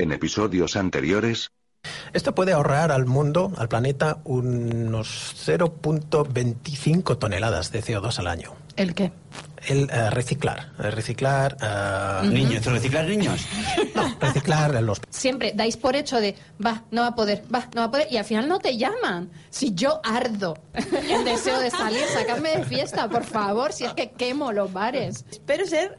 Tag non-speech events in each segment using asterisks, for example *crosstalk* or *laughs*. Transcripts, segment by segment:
En episodios anteriores, Esto puede ahorrar al mundo, al planeta, unos 0.25 toneladas de CO2 al año. ¿El qué? El eh, reciclar, el reciclar, eh, Niños, reciclar niños. *laughs* no, reciclar los Siempre dais por hecho de, va, no va a poder, va, no va a poder, y al final no te llaman. Si yo ardo *laughs* en deseo de salir, sacarme de fiesta, por favor, si es que quemo los bares. Espero ser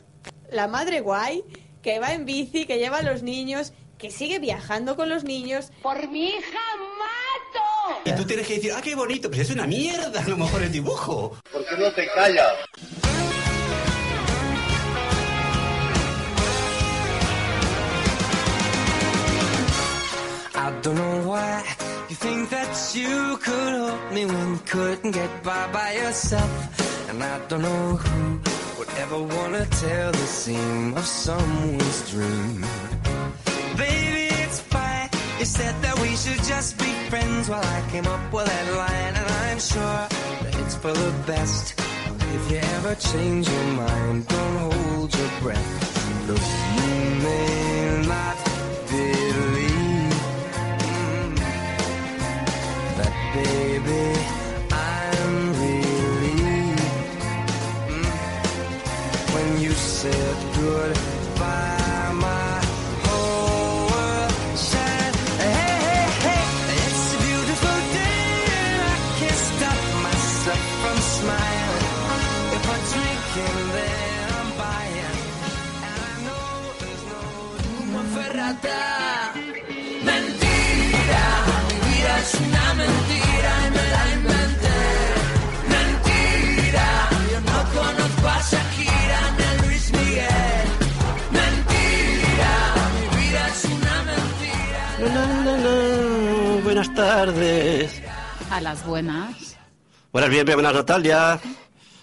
la madre guay que va en bici, que lleva a los niños, que sigue viajando con los niños. Por mi hija mato. Y tú tienes que decir, ah, qué bonito, pues es una mierda a lo mejor el dibujo. ¿Por qué no te callas? I don't know why you think that you could help me when you couldn't get by by yourself. And I don't know who would ever wanna tell the seam of someone's dream. Baby, it's fine. You said that we should just be friends while I came up with that line, and I'm sure that it's for the best. If you ever change your mind, don't hold your breath. Look, you may not believe mm, that, baby, buenas. Buenas, bien, buenas, Natalia.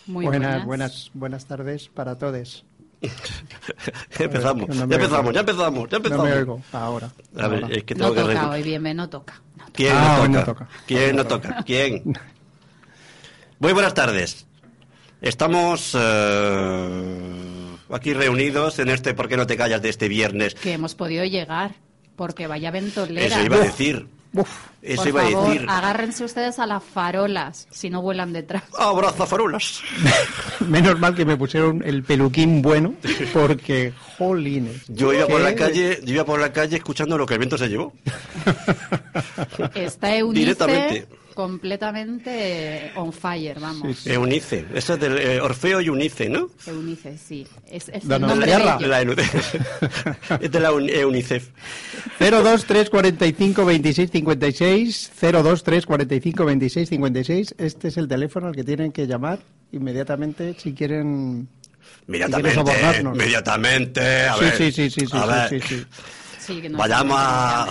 Muy buenas, buenas. buenas, buenas tardes para todos. *laughs* empezamos, que no ya empezamos, ya empezamos, ya No empezamos. me oigo ahora. A ver, es que No tengo que toca hoy, bien, no toca. No toca. ¿Quién Ah, no toca? no toca. ¿Quién no no toca? ¿Quién? Muy buenas tardes. Estamos eh, aquí reunidos en este ¿Por qué no te callas? de este viernes. Que hemos podido llegar, porque vaya ventolera. Eso iba a decir. Uf, Eso Por iba a favor, decir. agárrense ustedes a las farolas, si no vuelan detrás. Abraza farulas. *laughs* menos mal que me pusieron el peluquín bueno, porque jolines. Yo iba por la calle, yo iba por la calle escuchando lo que el viento se llevó. Está Eunice Directamente. Completamente on fire, vamos. Sí, sí. Eunice. Eso es del eh, Orfeo y Eunice, ¿no? Eunice, sí. Es, es. La Eunice. *laughs* es de la Un- Eunicef. 023 45 26 56 023 45 26 56 este es el teléfono al que tienen que llamar inmediatamente si quieren Inmediatamente. Inmediatamente. A sí, ver. sí sí sí sí a sí, ver. sí, sí. Sí, que no Vayamos a...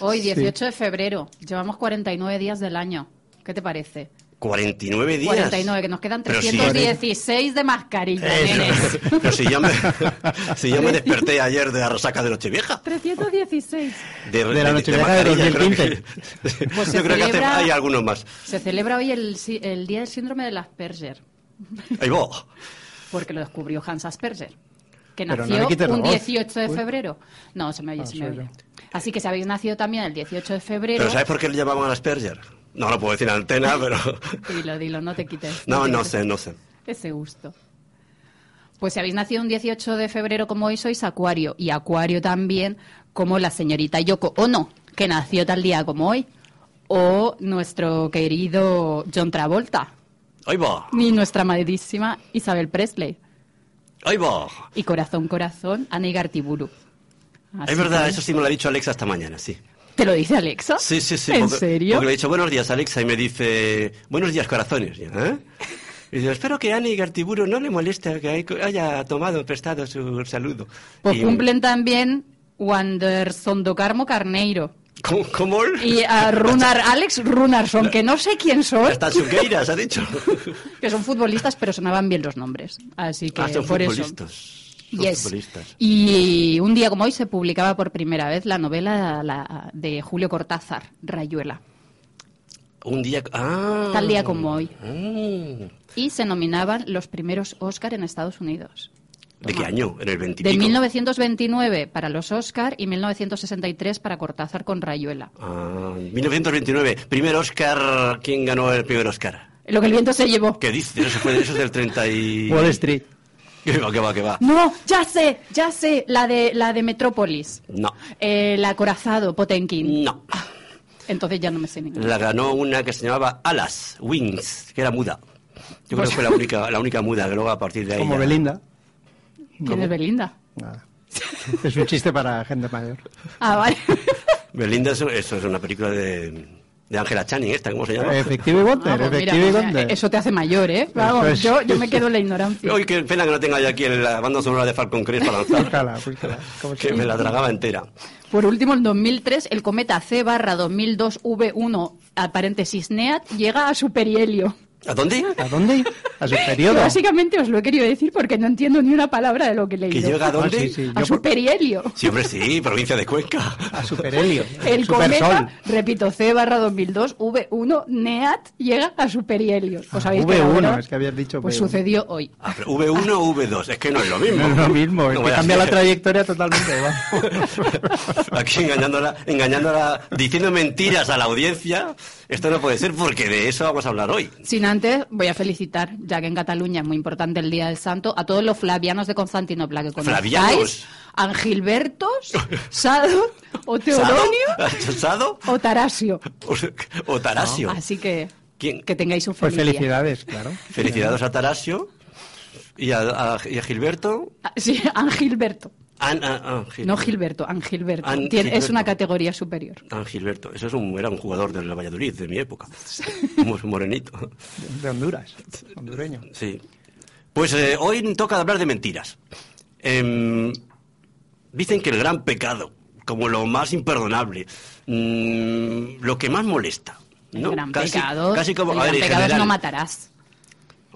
Hoy, 18 de febrero, llevamos 49 días del año. ¿Qué te parece? 49 días. 49, que nos quedan Pero si- 316 de mascarilla, nenes. *laughs* Pero si yo, me, *laughs* si yo me desperté ayer de la resaca de Nochevieja. 316. De, De la Nochevieja de creo 2015. que- Pues yo creo que hace- celebra- hay algunos más. Se celebra hoy el, sí- el Día del Síndrome de Asperger, Ahí va. porque lo descubrió Hans Asperger, que Pero no nació la un voz. 18 de febrero. No, se me oye, Ah, se me oye. Así que si habéis nacido también el 18 de febrero... Pero ¿sabes por qué le llamaban a Asperger? No lo puedo decir en antena, *laughs* pero... Dilo, dilo, no te quites. No, no sé, no sé. Ese gusto. Pues si habéis nacido un 18 de febrero como hoy, sois Acuario. Y Acuario también como la señorita Yoko Ono, que nació tal día como hoy. O nuestro querido John Travolta. Ahí va, Y nuestra amadísima Isabel Presley. ahí va. Y corazón, corazón, Ana Igartiburu. Así Es verdad, que- eso sí me lo ha dicho Alexa esta mañana, sí. ¿Te lo dice Alexa? Sí, sí, sí. ¿En porque, serio? Porque le he dicho buenos días, Alexa, y me dice buenos días, corazones. ¿eh? Y dice, espero que Ani Gartiburu no le moleste que hay- haya tomado prestado su saludo. Pues Y- cumplen también Wander Sondocarmo Carneiro. ¿Cómo? cómo? Y a Runar, Alex Runarsson, que no sé quién son, Hasta Suqueiras, ha dicho. *laughs* que son futbolistas, pero sonaban bien los nombres. Así que Ah, son por eso. futbolistas. Son Yes. futbolistas. Y un día como hoy se publicaba por primera vez la novela la- de Julio Cortázar, Rayuela. Un día... Ah. Tal día como hoy. Mm. Y se nominaban los primeros Oscar en Estados Unidos. ¿De qué año? En el 20 y De pico. 1929 para los Oscar y 1963 para Cortázar con Rayuela. Ah, 1929. Primer Oscar. ¿Quién ganó el primer Oscar? Lo que el viento se llevó. ¿Qué dices? Eso, fue, eso es del 30 y... Wall Street. *laughs* ¿Qué va, qué va, qué va? No, ya sé, ya sé, la de la de Metrópolis. No. Eh, el acorazado, Potenkin. No. Entonces ya no me sé ninguna. La ganó una que se llamaba Alas, Wings, que era muda. Yo creo que fue la única, la única muda, que luego a partir de ahí. Como ya- Belinda. ¿Quién es Belinda? Nada. Es un chiste para gente mayor. Ah, vale. Belinda, eso, eso es una película de de Angela Channing, esta, ¿cómo se llama? Efectivo y Wonder, Ah, pues mira, efectivo y Wonder. Eso te hace mayor, ¿eh? Vamos, es. yo, yo me quedo en la ignorancia. Uy, qué pena que no tenga yo aquí la banda sonora de Falcon Crest para lanzar. ¿Cómo se que me la tragaba entera. Por último, en 2003, el cometa C barra 2002 V1, a paréntesis NEAT, llega a su perihelio. ¿A dónde? ¿A dónde? A su Que *laughs* periodo. básicamente os lo he querido decir porque no entiendo ni una palabra de lo que he ¿Que leído. llega a dónde? Ah, sí, sí. A Yo su por- perihelio. Sí, hombre, sí, provincia de Cuenca. A superhelio. *laughs* El cometa, repito, C barra 2002 V1 NEAT llega a su perihelio. ¿Os Ah, habéis V1, quedado, es que habías dicho Pues V1. sucedió hoy. Ah, pero ¿V1 o V2? Es que no es lo mismo. No es lo mismo, es No que cambia la trayectoria totalmente. *laughs* Aquí engañándola, engañándola, diciendo mentiras a la audiencia. Esto no puede ser porque de eso vamos a hablar hoy. Sin antes, voy a felicitar, ya que en Cataluña es muy importante el Día del Santo, a todos los flavianos de Constantinopla que ¿Flavianos? conozcáis. Angilbertos, Sado, o Teodonio, ¿Sado? O Tarasio. O, *laughs* o Tarasio. Así que ¿Quién? que tengáis un Pues feliz día. felicidades, claro. Felicidades a Tarasio y a, a- y a Gilberto. Ah, Sí, Angilberto. An- Gil- No Gilberto, Angilberto. An- Tiene- Es Gilberto. una categoría superior. Ah, Gilberto. Eso es un, era un jugador del Valladolid de mi época. *laughs* Un morenito. De Honduras, hondureño. Sí. Pues eh, hoy toca hablar de mentiras. Em, dicen que el gran pecado, como lo más imperdonable, mm, lo que más molesta. ¿no? El gran Casi- pecado, Casi como, el ver, pecado general- no matarás.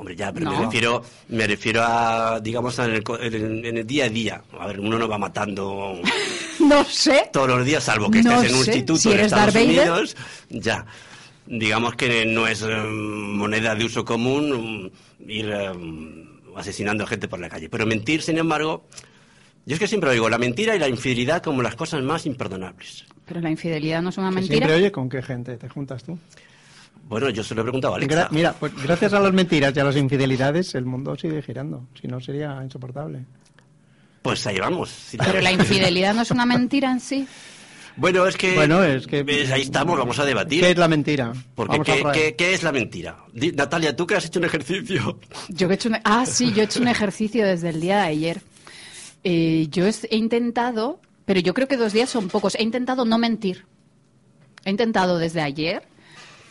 Hombre, ya, pero me refiero, me refiero a, digamos, en el, co- en el- en el día a día. A ver, uno no va matando *laughs* No sé. todos los días, salvo que No estés en un sé, instituto si en Estados Darth Vader. Unidos, ya. Digamos que no es eh, moneda de uso común mm, ir eh, asesinando gente por la calle. Pero mentir, sin embargo, yo es que siempre digo, la mentira y la infidelidad como las cosas más imperdonables. Pero la infidelidad no es una mentira. Siempre oye con qué gente te juntas tú. Bueno, yo se lo he preguntado a Alexa. Gra- mira, pues gracias a las mentiras y a las infidelidades el mundo sigue girando. Si no sería insoportable. Pues ahí vamos. Sí. Pero la infidelidad no es una mentira en sí. *laughs* Bueno, es que... Bueno, es que- ves, ahí estamos, vamos a debatir. ¿Qué es la mentira? Porque ¿qué, qué- qué es la mentira? Natalia, tú que has hecho un ejercicio. *laughs* Yo que he hecho un... Ah, sí, yo he hecho un ejercicio desde el día de ayer. Eh, yo he intentado, pero yo creo que dos días son pocos, he intentado no mentir. He intentado desde ayer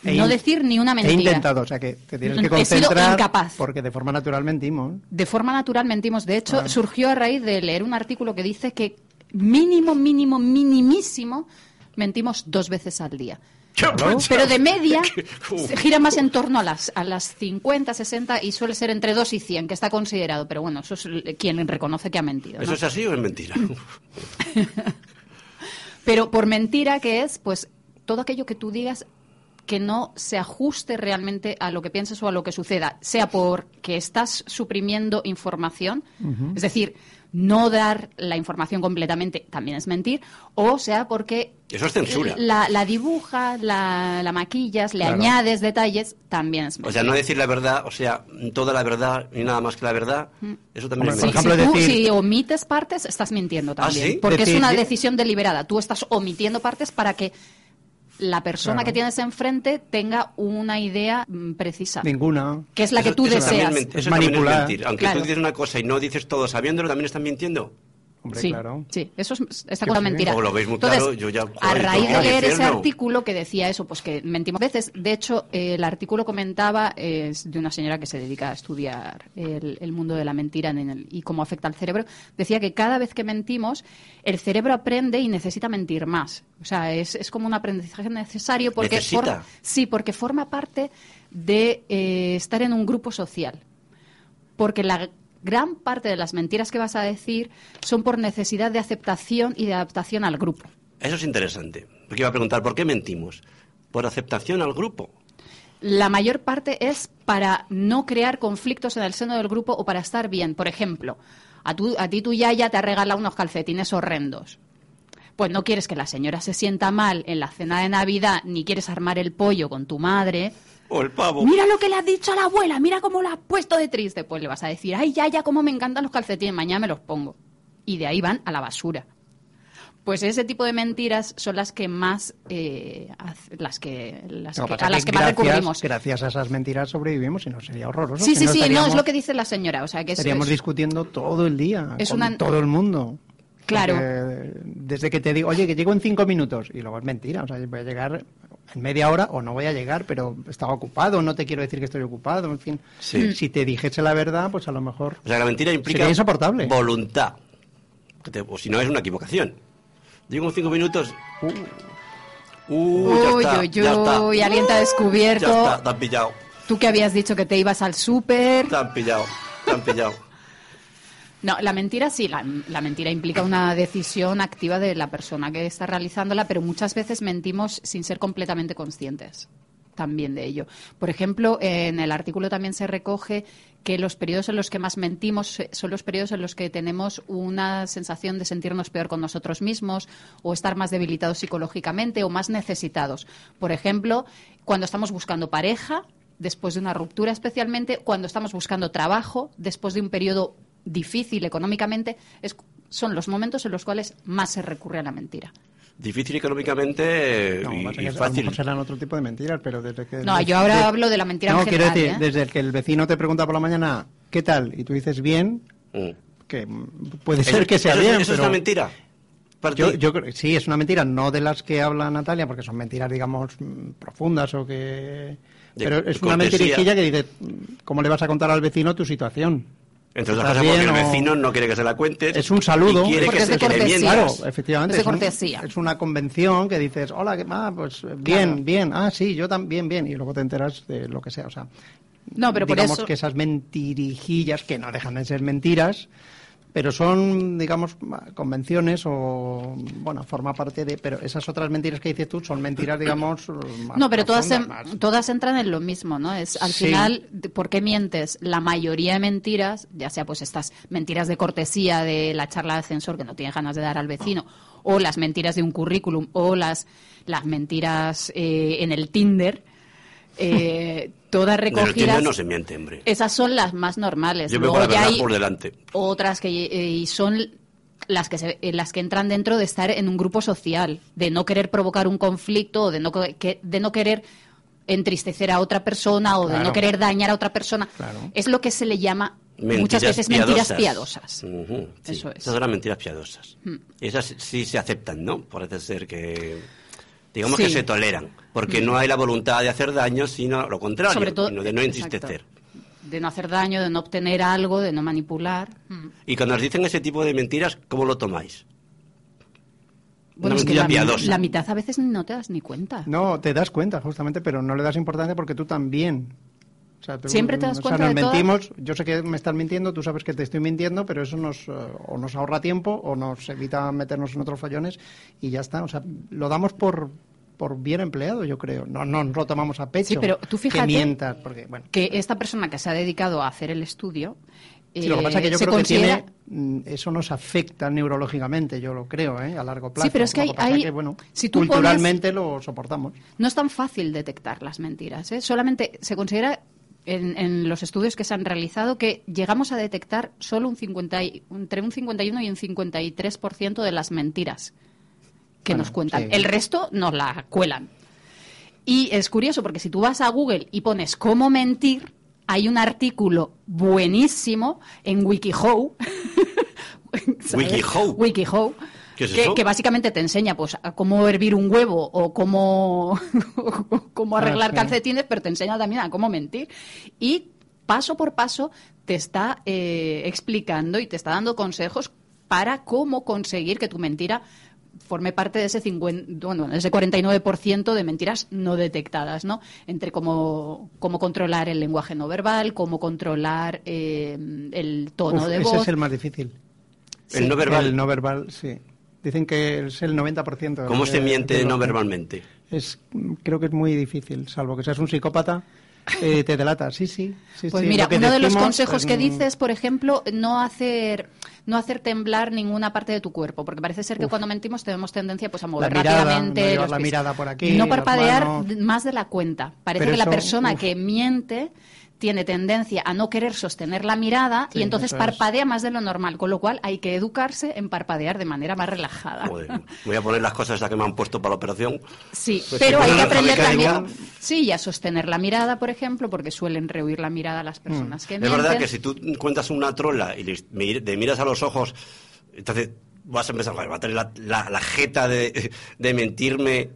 He no decir ni una He mentira. intentado, o sea que te tienes que He sido concentrar incapaz. porque de forma natural mentimos. De forma natural mentimos. De hecho, Ah. surgió a raíz de leer un artículo que dice que mínimo, mínimo, minimísimo mentimos dos veces al día. Pero de media *laughs* se gira más en torno a las, a las 50, 60 y suele ser entre 2 y 100, que está considerado. Pero bueno, eso es quien reconoce que ha mentido. ¿no? ¿Eso es así o es mentira? *laughs* *laughs* Pero por mentira que es, pues todo aquello que tú digas que no se ajuste realmente a lo que piensas o a lo que suceda, sea porque estás suprimiendo información, es decir, no dar la información completamente también es mentir, o sea porque Eso es censura. la, la dibujas, la, la maquillas, le Claro. añades detalles, también es O mentir. sea, no decir la verdad, o sea, toda la verdad y nada más que la verdad, eso también Hombre, es por ejemplo, si, tú- decir- si omites partes, estás mintiendo ¿Ah, también. sí? Porque Decir- es una decisión deliberada. Tú estás omitiendo partes para que la persona Claro. que tienes enfrente tenga una idea mm, precisa. Ninguna. Que es la que tú eso deseas. es men- Es Eso también es manipular. mentir. Aunque Claro. tú dices una cosa y no dices todo sabiéndolo, también estás mintiendo. Hombre, sí, claro. sí, eso es, cosa sí. mentira. Como lo veis muy Entonces, claro, yo ya, a raíz de leer ese artículo que decía eso, pues que mentimos veces. De hecho, eh, el artículo comentaba es de una señora que se dedica a estudiar el, el mundo de la mentira en el- y cómo afecta al cerebro. Decía que cada vez que mentimos, el cerebro aprende y necesita mentir más. O sea, es, es como un aprendizaje necesario porque forma- sí, porque forma parte de eh, estar en un grupo social porque la gran parte de las mentiras que vas a decir son por necesidad de aceptación y de adaptación al grupo. Eso es interesante. Porque iba a preguntar, ¿por qué mentimos? Por aceptación al grupo. La mayor parte es para no crear conflictos en el seno del grupo o para estar bien. Por ejemplo, a, tu- a ti tu yaya te ha regalado unos calcetines horrendos. Pues no quieres que la señora se sienta mal en la cena de Navidad, ni quieres armar el pollo con tu madre. O el pavo. Mira lo que le has dicho a la abuela, mira cómo la has puesto de triste. Pues le vas a decir, ay, ya, ya, cómo me encantan los calcetines, mañana me los pongo. Y de ahí van a la basura. Pues ese tipo de mentiras son las que más, eh, las que, las que- a las que más gracias, recurrimos. Gracias a esas mentiras sobrevivimos y no sería horroroso. Sí, sí, no sí, no es lo que dice la señora. O sea, que es, Estaríamos es- discutiendo todo el día Es con una- todo el mundo. Claro. Porque desde que te digo, oye, que llego en cinco minutos, y luego es mentira, o sea, voy a llegar en media hora o no voy a llegar, pero estaba ocupado, no te quiero decir que estoy ocupado, en fin. Sí. Si te dijese la verdad, pues a lo mejor... O sea, la mentira implica Sería insoportable. voluntad. Te- o si no, es una equivocación. Digo en cinco minutos. Uh, ya Uy, está, uy, ya está. uy, alguien te ha descubierto. Ya está, te han pillado. Tú que habías dicho que te ibas al súper. Te han pillado. Te han pillado. No, la mentira sí, la, la mentira implica una decisión activa de la persona que está realizándola, pero muchas veces mentimos sin ser completamente conscientes también de ello. Por ejemplo, en el artículo también se recoge que los periodos en los que más mentimos son los periodos en los que tenemos una sensación de sentirnos peor con nosotros mismos o estar más debilitados psicológicamente o más necesitados. Por ejemplo, cuando estamos buscando pareja, después de una ruptura especialmente, cuando estamos buscando trabajo, después de un periodo difícil económicamente, es- son los momentos en los cuales más se recurre a la mentira. Difícil económicamente No, y, pasa y que a lo fácil. mejor serán otro tipo de mentiras, pero desde que... No, yo ahora de- hablo de la mentira No, en quiero decir, ¿eh? desde el que el vecino te pregunta por la mañana, ¿qué tal? Y tú dices bien, Mm. que puede ser que sea eso- bien, Eso es una mentira. Yo, yo creo- sí, es una mentira, no de las que habla Natalia, porque son mentiras, digamos, profundas o que... De- Pero de es una mentirijilla que dice, ¿cómo le vas a contar al vecino tu situación? Entre otras ¿Estás cosas, porque el o- vecino no quiere que se la cuentes. Es un saludo. Y quiere Porque que es se de que cortesía. Claro, efectivamente. Es de un- cortesía. es una convención que dices, hola, ¿qué más? Pues eh, bien, Claro. bien, ah, sí, yo también, bien, y luego te enteras de lo que sea. O sea, No, pero por digamos eso... que esas mentirijillas, que no dejan de ser mentiras, pero son, digamos, convenciones o, bueno, forma parte de... Pero esas otras mentiras que dices tú son mentiras, digamos, más No, pero todas, en- todas entran en lo mismo, ¿no? Es al Sí. final, ¿por qué mientes? La mayoría de mentiras, ya sea pues estas mentiras de cortesía de la charla de ascensor que no tienes ganas de dar al vecino, o las mentiras de un currículum, o las, las mentiras eh, en el Tinder, eh, todas el recogidas. Tinder no se miente, hombre. Esas son las más normales. Yo Luego la ya hay por delante. otras que eh, y son las que se- eh, las que entran dentro de estar en un grupo social, de no querer provocar un conflicto o de no que- que- de no querer entristecer a otra persona o de Claro. no querer dañar a otra persona. Claro. Es lo que se le llama Mentiras muchas veces mentiras piadosas. Sí. Eso es. Esas eran mentiras piadosas. Mm. Esas sí se aceptan, ¿no? Parece ser que. Digamos Sí. que se toleran. Porque Mm. no hay la voluntad de hacer daño, sino lo contrario. Sobre todo sino de no entristecer. De no hacer daño, de no obtener algo, de no manipular. Mm. Y cuando os dicen ese tipo de mentiras, ¿cómo lo tomáis? Bueno, Una es que mentira la, piadosa. la mitad a veces no te das ni cuenta. No, te das cuenta, justamente, pero no le das importancia porque tú también. O sea, Siempre te das o sea, cuenta nos de mentimos, yo sé que me estás mintiendo, tú sabes que te estoy mintiendo, pero eso nos eh, o nos ahorra tiempo o nos evita meternos en otros fallones y ya está. O sea, lo damos por por bien empleado, yo creo. No, no lo tomamos a pecho. Sí, pero tú que fíjate mientas, porque bueno. Que esta persona que se ha dedicado a hacer el estudio. Sí, lo que pasa es que yo eh, creo considera- que tiene, mm, eso nos afecta neurológicamente, yo lo creo, ¿eh? a largo plazo. Sí, pero es que hay- que, bueno, si tú culturalmente lo soportamos. No es tan fácil detectar las mentiras. ¿eh? Solamente se considera en, en los estudios que se han realizado que llegamos a detectar solo un 50 y- entre un 51 y un 53% de las mentiras que Bueno, nos cuentan. sí. El resto nos la cuelan. Y es curioso porque si tú vas a Google y pones cómo mentir, hay un artículo buenísimo en WikiHow. *laughs* WikiHow. WikiHow. ¿Qué es que, eso? que básicamente te enseña pues a cómo hervir un huevo o cómo, *laughs* cómo arreglar sí. calcetines, pero te enseña también a cómo mentir. Y paso por paso te está eh, explicando y te está dando consejos para cómo conseguir que tu mentira forme parte de ese 50, bueno, ese 49% de mentiras no detectadas, ¿no? Entre cómo, cómo controlar el lenguaje no verbal, cómo controlar eh, el tono Uf, de ese voz. es el más difícil. El no verbal. El no verbal, sí. Dicen que es el 90%. de ¿Cómo se miente de no verbalmente? Es, creo que es muy difícil, salvo que seas un psicópata, eh, te delata. Sí, sí. sí, Pues sí, mira, uno de los consejos que dices, por ejemplo, no hacer no hacer temblar ninguna parte de tu cuerpo, porque parece ser que Uf. cuando mentimos tenemos tendencia pues a mover mirada, rápidamente no los la mirada por aquí, no parpadear manos. más de la cuenta. Parece Pero que la persona uf. que miente tiene tendencia a no querer sostener la mirada Sí, y entonces es. parpadea más de lo normal, con lo cual hay que educarse en parpadear de manera más relajada. Joder, voy a poner las cosas esas que me han puesto para la operación. Sí, Pues pero hay que aprender también, sí, y a sostener la mirada, por ejemplo, porque suelen rehuir la mirada a las personas que Es mienten. verdad que si tú cuentas una trola y le, miras a los ojos, entonces vas a empezar, "Joder, va a tener la, la- la jeta de, de mentirme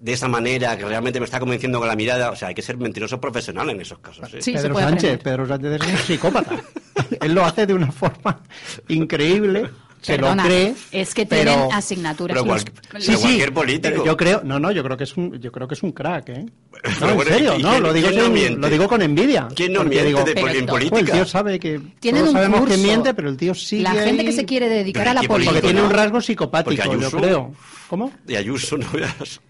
de esa manera, que realmente me está convenciendo con la mirada. O sea, hay que ser mentiroso profesional en esos casos. ¿eh? Sí, Pedro Sánchez, aprender. Pedro Sánchez es un psicópata. *laughs* Él lo hace de una forma increíble, se Perdona, lo cree. es que pero- tienen asignaturas. pero los- cual- los- Sí, sí, cualquier político. pero yo creo, no, no, yo creo que es un, yo creo que es un crack, ¿eh? No, en bueno, serio, ¿y no, quién- lo digo, no lo digo con envidia. ¿Quién no porque miente digo, de Pero poli- en esto- "Jo, el tío sabe que Tienen todos un sabemos que miente, pero el tío sigue La gente ahí que se quiere dedicar a la política. porque tiene un rasgo psicopático, Porque yo Ayuso- creo. ¿Cómo? De Ayuso, no veas.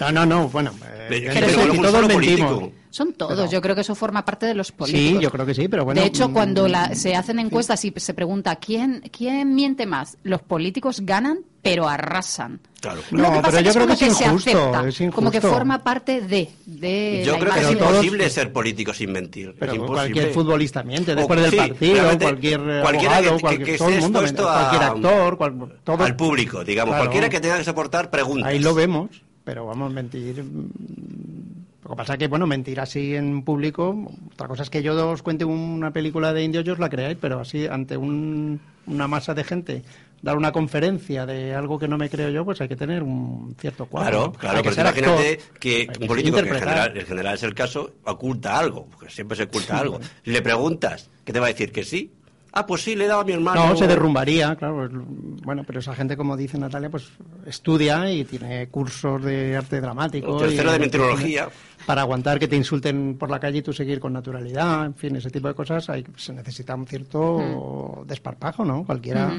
No, no, no, bueno, eh, todos mentimos. político. Son todos, Pero- yo creo que eso forma parte de los políticos. Sí, yo creo que sí, pero bueno. de hecho, mm, cuando la- se hacen encuestas y se pregunta ¿quién, quién miente más, los políticos ganan, pero arrasan. Claro. No, Lo que pasa pero yo creo como que es se injusto, acepta, es como que forma parte de, de Yo la creo que es todos- imposible ser político sin mentir. Pero es imposible. cualquier futbolista miente O- después del sí, partido, cualquier eh, cualquiera abogado, que- cualquier, que todo el cualquier a- actor, cual- todo, al público, digamos. Claro. Cualquiera que tenga que soportar preguntas. Ahí lo vemos, pero vamos, mentir. mm, Lo que pasa es que, bueno, mentir así en público. Otra cosa es que yo os cuente una película de indios y os la creáis, pero así ante un- una masa de gente, dar una conferencia de algo que no me creo yo, pues hay que tener un cierto cuadro. Claro, claro, Hay que pero ser imagínate actor, que un político, que en general, en general es el caso, oculta algo, porque siempre se oculta algo. Le preguntas, ¿qué te va a decir? ¿Que sí? Ah, pues sí, le he dado a mi hermano. No, se derrumbaría, claro. es- Bueno, pero esa gente, como dice Natalia, pues estudia y tiene cursos de arte dramático. Tercero y- de meteorología. Para aguantar que te insulten por la calle y tú seguir con naturalidad, en fin, ese tipo de cosas, hay, se necesita un cierto desparpajo, ¿no? Cualquiera.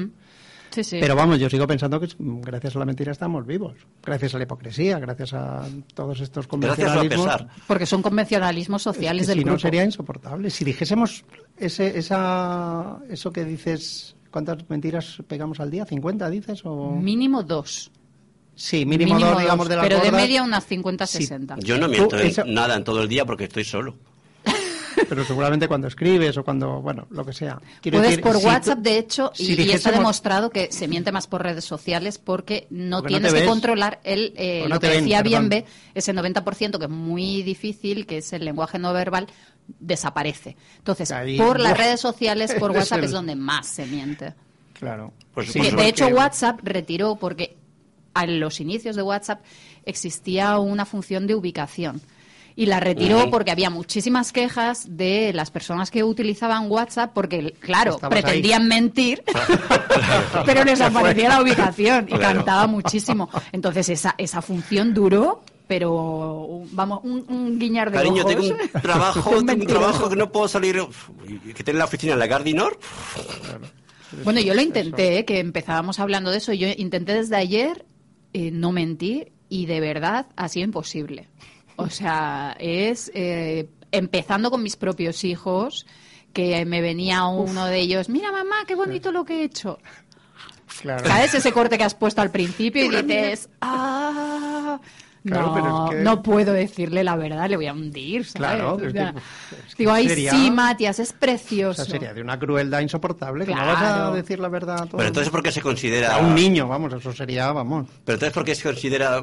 Sí, sí. Pero vamos, yo sigo pensando que gracias a la mentira estamos vivos. Gracias a la hipocresía, gracias a todos estos Gracias o a convencionalismos. pesar. Porque son convencionalismos Es que sociales del si no sería insoportable. Si dijésemos ese, esa, eso que dices, ¿cuántas mentiras pegamos al día? ¿50 dices? O... Mínimo dos. Sí, mínimo, dos, digamos, de las Pero de media unas 50-60. Yo no miento en eso- nada en todo el día porque estoy solo. Pero seguramente cuando escribes o cuando, bueno, lo que sea. Quiero Puedes decir, por si tú- WhatsApp, de hecho, si y, y está dijésemos- demostrado que se miente más por redes sociales porque no Porque tienes que ves. controlar el, eh, no lo que ven, decía perdón. Bienve, ese 90% que es muy difícil, que es el lenguaje no verbal, desaparece. Entonces, Ahí- por las redes sociales, *laughs* por Es WhatsApp el- es donde más se miente. Claro. Pues Sí, de hecho, WhatsApp retiró, porque a los inicios de WhatsApp existía una función de ubicación. Y la retiró porque había muchísimas quejas de las personas que utilizaban WhatsApp porque, claro, ahí. pretendían mentir, *laughs* *laughs* pero les aparecía la ubicación y Claro. cantaba muchísimo. Entonces esa, esa función duró, pero vamos, un, un guiñar de Cariño, ojos. tengo un trabajo, *laughs* Un tengo un trabajo que no puedo salir. que tiene la oficina en la Gardinor. Bueno, yo lo intenté, ¿eh? que empezábamos hablando de eso. Yo intenté desde ayer eh, no mentir y de verdad ha sido imposible. O sea, es eh, empezando con mis propios hijos, que me venía uno de ellos, mira mamá, qué bonito lo que he hecho. Claro. ¿Sabes ese corte que has puesto al principio y dices, ah, Claro, no, pero es que- no puedo decirle la verdad, le voy a hundir, ¿sabes? Claro, O es que- es que digo, ay, sería- sí, Matías, es O precioso. sea, sería de una crueldad insoportable que no vas a Claro. decir la verdad a todo. Pero entonces, ¿por qué se considera.? a un niño, vamos, eso sería, vamos. Pero entonces, ¿por qué se considera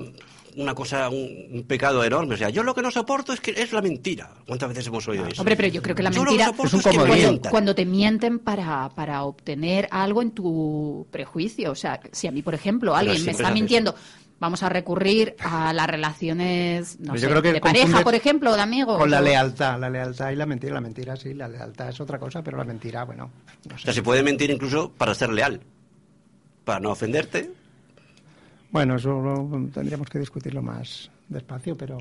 una cosa, un, un pecado enorme. O sea, yo lo que no soporto es que es la mentira. ¿Cuántas veces hemos oído eso? Hombre, pero yo creo que la Yo mentira es un cuando, cuando te mienten para, para obtener algo en tu prejuicio. O sea, si a mí, por ejemplo, alguien me está mintiendo, vamos a recurrir a las relaciones no Pues sé, yo creo que de pareja, por ejemplo, de amigos. Con la o- lealtad, la lealtad y la mentira. La mentira sí, la lealtad es otra cosa, pero la mentira, bueno, no O sé. sea, se puede mentir incluso para ser leal. Para no ofenderte. Bueno, eso lo- tendríamos que discutirlo más despacio, pero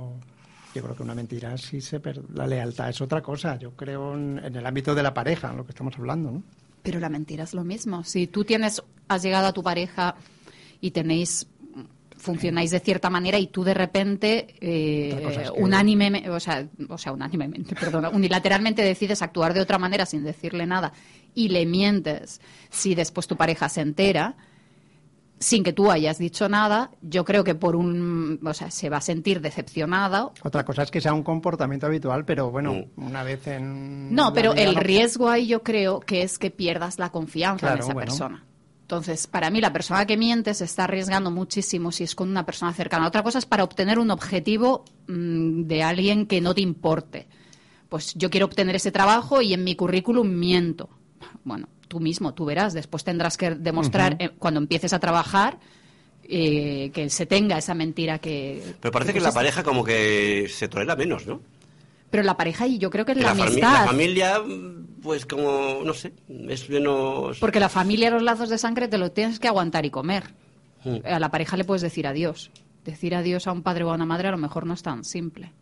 yo creo que una mentira sí se per- la lealtad es otra cosa. Yo creo en, en el ámbito de la pareja, lo que estamos hablando, ¿no? Pero la mentira es lo mismo. Si tú tienes, has llegado a tu pareja y tenéis funcionáis de cierta manera y tú de repente eh, es que- unánime, o sea, o sea, unánimemente, *laughs* perdona, unilateralmente decides actuar de otra manera sin decirle nada y le mientes, si después tu pareja se entera sin que tú hayas dicho nada, yo creo que por un, o sea, se va a sentir decepcionada. Otra cosa es que sea un comportamiento habitual, pero bueno, Mm. una vez en. No, pero el no- riesgo ahí yo creo que es que pierdas la confianza en Claro, esa bueno. persona. Entonces, para mí, la persona que miente se está arriesgando muchísimo si es con una persona cercana. Otra cosa es para obtener un objetivo mm, de alguien que no te importe. Pues yo quiero obtener ese trabajo y en mi currículum miento. Bueno, tú mismo, tú verás. Después tendrás que demostrar, eh, cuando empieces a trabajar, eh, que se tenga esa mentira que. Pero parece que la pareja como que se tolera menos, ¿no? Pero la pareja, y yo creo que es la, amistad. la familia, pues como, no sé, es menos... Porque la familia, los lazos de sangre, te lo tienes que aguantar y comer. Mm. A la pareja le puedes decir adiós. Decir adiós a un padre o a una madre a lo mejor no es tan simple.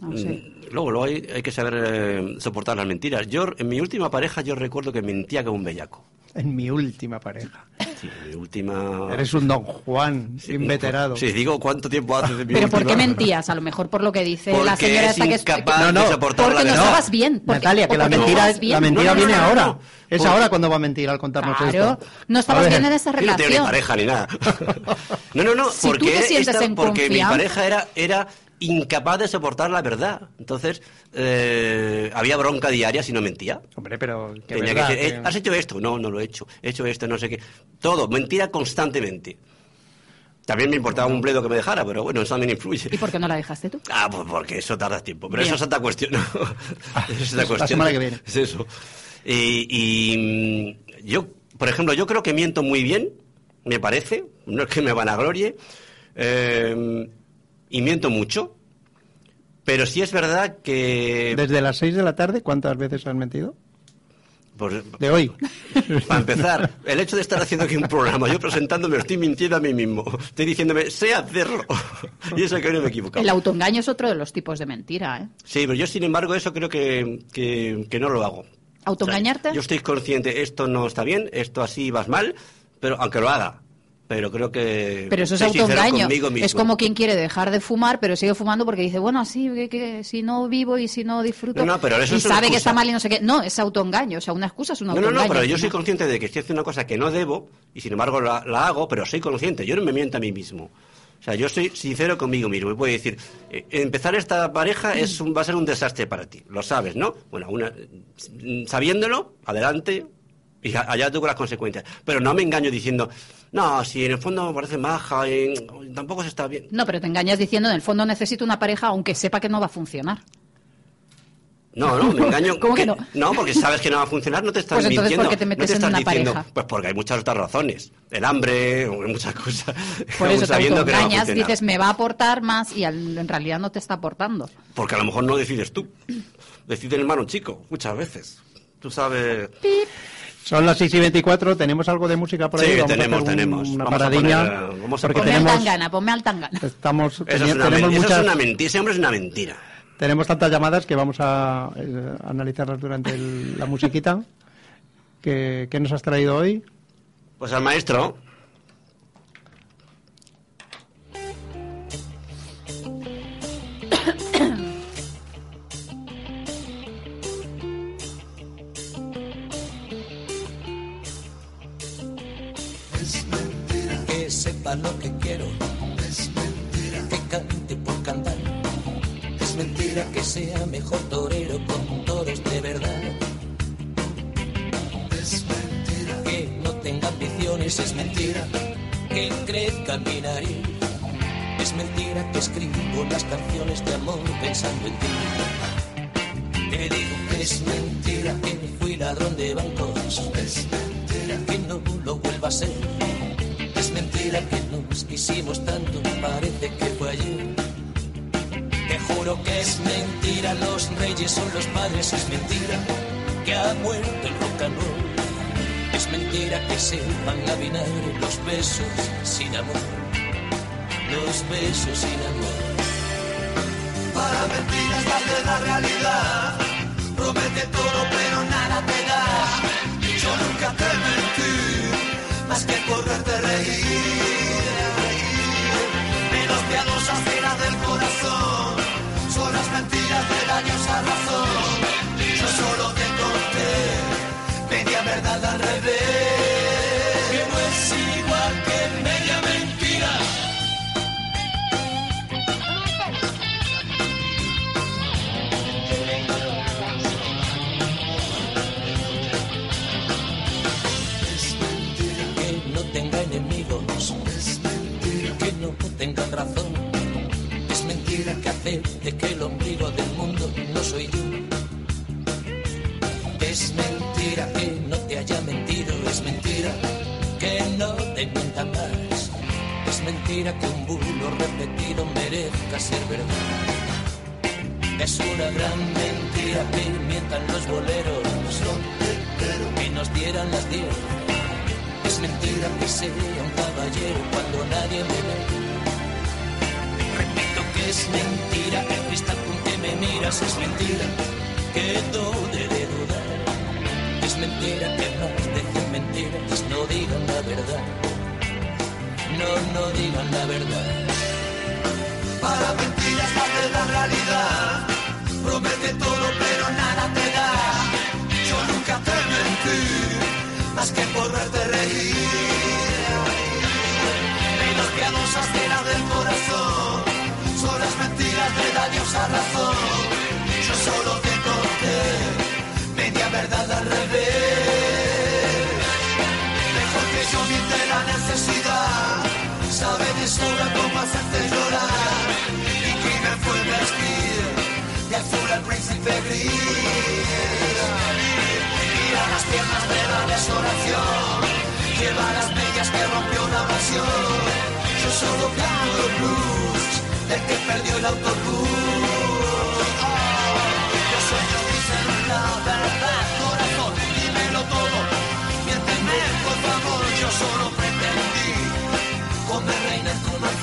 No sé. Mm, Luego, luego hay, hay que saber eh, soportar las mentiras. Yo, en mi última pareja, yo recuerdo que mentía como un bellaco. En mi última pareja. Sí, en mi última... Eres un don Juan, Sí, inveterado. Sí, digo cuánto tiempo hace de mi Pero ¿por qué última? mentías? A lo mejor por lo que dice Porque la señora es esta que es... No, no, de soportar porque la no estabas bien. porque- Natalia, que la no mentira, es- bien. la mentira No, no, viene no, no, ahora. no. Es ahora cuando va a mentir al contarnos Claro, esto. no estabas bien en esa Yo no tengo ni relación. pareja ni nada. *laughs* No, no, no, Si tú porque, te sientes esta- en porque mi pareja era, era incapaz de soportar la verdad. Entonces, eh, había bronca diaria si no mentía. Hombre, pero Tenía verdad, que decir, que- "Eh, ¿has hecho esto? No, no lo he hecho. He hecho esto, no sé qué. Todo, mentira constantemente. También me importaba un bledo que me dejara, pero bueno, eso también influye. ¿Y por qué no la dejaste tú? Ah, pues porque eso tarda tiempo. Pero Bien. eso es otra cuestión. Eso *laughs* es otra la cuestión. semana que viene. Es eso. Y, y, mm, yo, por ejemplo, yo creo que miento muy bien, me parece. No es que me vanaglorie. eh, y miento mucho. Pero sí es verdad que... Desde las 6 de la tarde, ¿cuántas veces has mentido? pues, De hoy. *laughs* Para empezar, el hecho de estar haciendo aquí un programa, yo presentándome, estoy mintiendo a mí mismo. Estoy diciéndome, sé hacerlo. *laughs* Y eso que no me he equivocado. El autoengaño es otro de los tipos de mentira, ¿eh? Sí, pero yo, sin embargo, eso creo que, que, que no lo hago. ¿Autoengañarte? O sea, yo estoy consciente, esto no está bien, esto así vas mal, pero aunque lo haga. Pero creo que. Pero eso es autoengaño. Es como quien quiere dejar de fumar, pero sigue fumando porque dice, bueno, así, que, que si no vivo y si no disfruto. No, no, pero eso y es sabe que está mal y no sé qué. No, es autoengaño. O sea, una excusa es un No, autoengaño. no, no, pero al yo soy consciente de que estoy haciendo una cosa que no debo y sin embargo la, la hago, pero soy consciente. Yo no me miento a mí mismo. O sea, yo soy sincero conmigo mismo. Y puedo decir, eh, empezar esta pareja es un- va a ser un desastre para ti. Lo sabes, ¿no? Bueno, una, mm, sabiéndolo, adelante. Y allá tú con las consecuencias. Pero no me engaño diciendo, no, si en el fondo me parece maja, y tampoco se está bien. No, pero te engañas diciendo, en el fondo necesito una pareja, aunque sepa que no va a funcionar. No, no, me engaño. *laughs* ¿Cómo que no? porque sabes que no va a funcionar, no te estás Pues entonces, mintiendo. ¿por qué te metes no te en estás una diciendo, pareja? Pues porque hay muchas otras razones. El hambre, muchas cosas. Por *laughs* eso te no funcionar. dices, me va a aportar más y en realidad no te está aportando. Porque a lo mejor no decides tú. Decide el hermano chico, muchas veces. Tú sabes. Son las 6 y 24, ¿tenemos algo de música por ahí? Sí, Vamos a tenemos, hacer un- tenemos. Una Vamos a paradilla. poner, eh, vamos a porque Ponme tenemos, al tangana, ponme al tangana. estamos, Eso es, una, tenemos, men- eso muchas, es una mentira. Ese hombre es una mentira. tenemos tantas llamadas que vamos a eh, analizarlas durante el- la musiquita. que ¿Qué nos has traído hoy? Pues al maestro. Sepa lo que quiero. Es mentira que cante por cantar. Es mentira que sea mejor torero con toros de verdad. Es mentira que no tenga ambiciones. Es mentira que crezca mi nariz. Es mentira que escribo las canciones de amor pensando en ti. Te digo que es mentira que fui ladrón de bancos. Es mentira que no lo vuelva a ser. Mentira que nos quisimos tanto, parece que fue ayer. Te juro que es mentira, los reyes son los padres, es mentira que ha muerto el rock and roll. Es mentira que sepan a vinagre los besos sin amor, los besos sin amor. Para mentiras darle la realidad, promete todo pero nada te da. Yo nunca te mentí, más que por verte reír. Menos piadosas eras del corazón, son las mentiras de daños a razón. Yo solo te conté media verdad al revés.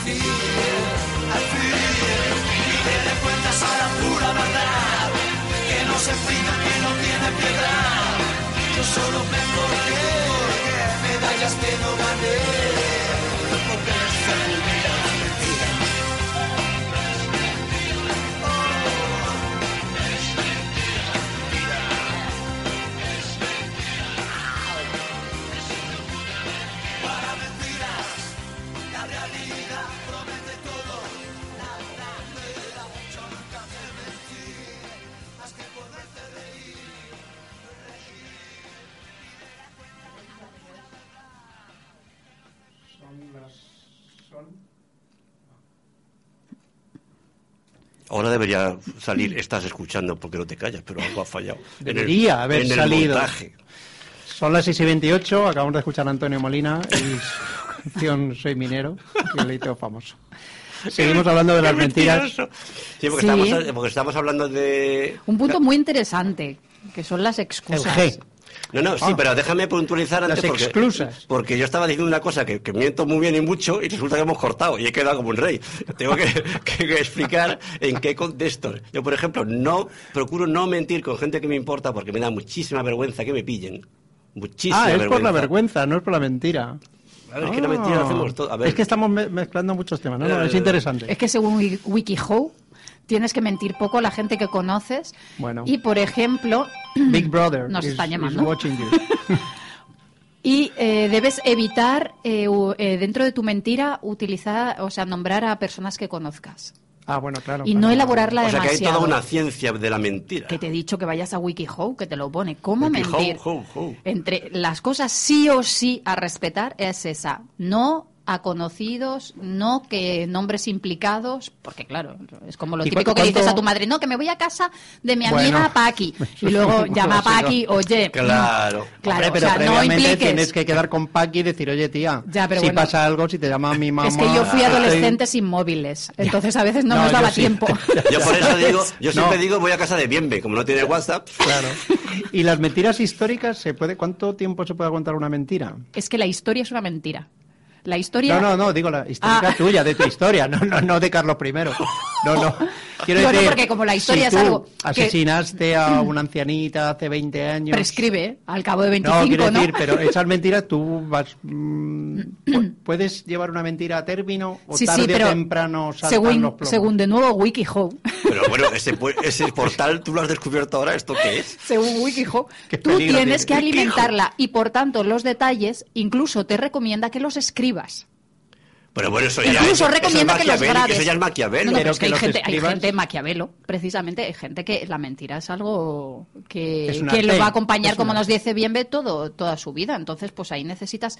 Alfil, alfil. Y le cuentas a la pura verdad, que no se fija, que no tiene piedad. Yo solo me colgué medallas que no gané, porque se Ahora debería salir, estás escuchando porque no te callas, pero algo ha fallado. En el- Debería haber en el salido. montaje. Son las 6 y 28, acabamos de escuchar a Antonio Molina y su canción Soy minero, que le hizo famoso. Seguimos hablando de las mentiras. Sí, porque, Sí. Estamos, porque estamos hablando de... Un punto muy interesante, que son las El excusas. G. No, no, sí, Ah. pero déjame puntualizar antes Las porque, exclusas. porque yo estaba diciendo una cosa que, que miento muy bien y mucho y resulta que hemos cortado y he quedado como un rey. Tengo que, *laughs* que- que explicar en qué contexto. Yo, por ejemplo, no procuro no mentir con gente que me importa porque me da muchísima vergüenza que me pillen. Muchísima Ah, es vergüenza. por la vergüenza, no es por la mentira. A ver, es que la mentira la hacemos todo. A ver, Es que estamos me- mezclando muchos temas. No, no, es Eh, interesante. Es que según Wi- WikiHow, tienes que mentir poco a la gente que conoces. Bueno. Y, por ejemplo, *clears throat* Big Brother nos is- están is llamando. *laughs* *laughs* Y eh, debes evitar, eh, u- eh, dentro de tu mentira, utilizar, o sea, nombrar a personas que conozcas. Ah, bueno, claro. Y no elaborarla o sea que hay demasiado. toda una ciencia de la mentira. Que te he dicho que vayas a WikiHow, que te lo pone. ¿Cómo mentir? how, how. Entre las cosas sí o sí a respetar es esa. No a conocidos, no que nombres implicados, porque claro, es como lo ¿Y típico que dices cuánto- a tu madre, no, que me voy a casa de mi amiga Bueno. Paqui. Y luego *laughs* llama a Paqui, oye. Claro. mm, Claro, Hombre, pero o sea, no previamente impliques. tienes que quedar con Paqui y decir, oye, tía, Ya, pero si bueno. pasa algo, si te llama mi mamá... Es que yo fui adolescente sin móviles, entonces a veces no, No, nos yo daba sí. tiempo. *laughs* Yo por eso digo, yo siempre No. digo voy a casa de Bienve, como no tiene WhatsApp. *laughs* Claro. ¿Y las mentiras históricas, se puede cuánto tiempo se puede aguantar una mentira? Es que la historia es una mentira. La historia. No, no, no, digo la histórica Ah. tuya, de tu historia, no, no, no de Carlos I. No, no. *laughs* Quiero Bueno, decir, porque como la historia si es algo que- asesinaste a una ancianita hace 20 años... prescribe ¿eh? al cabo de 25, No, ¿no? quiero decir, pero esas mentiras tú vas... mm, *clears throat* pu- ¿Puedes llevar una mentira a término o Sí, sí, tarde pero o temprano saltan los según, plomos? según de nuevo WikiHow, Pero bueno, ese, ese portal tú lo has descubierto ahora, ¿esto qué es? según WikiHow, *laughs* tú tienes que alimentarla y por tanto los detalles incluso te recomienda que los escribas. Pero bueno, eso ya, Incluso eso es recomienda que los. Eso ya es Maquiavelo. No, no, pero Pero es que que hay gente, hay gente Maquiavelo, precisamente, hay gente que la mentira es algo que, Es lo va a acompañar, es como nos dice Bienve, todo, toda su vida. Entonces, pues ahí necesitas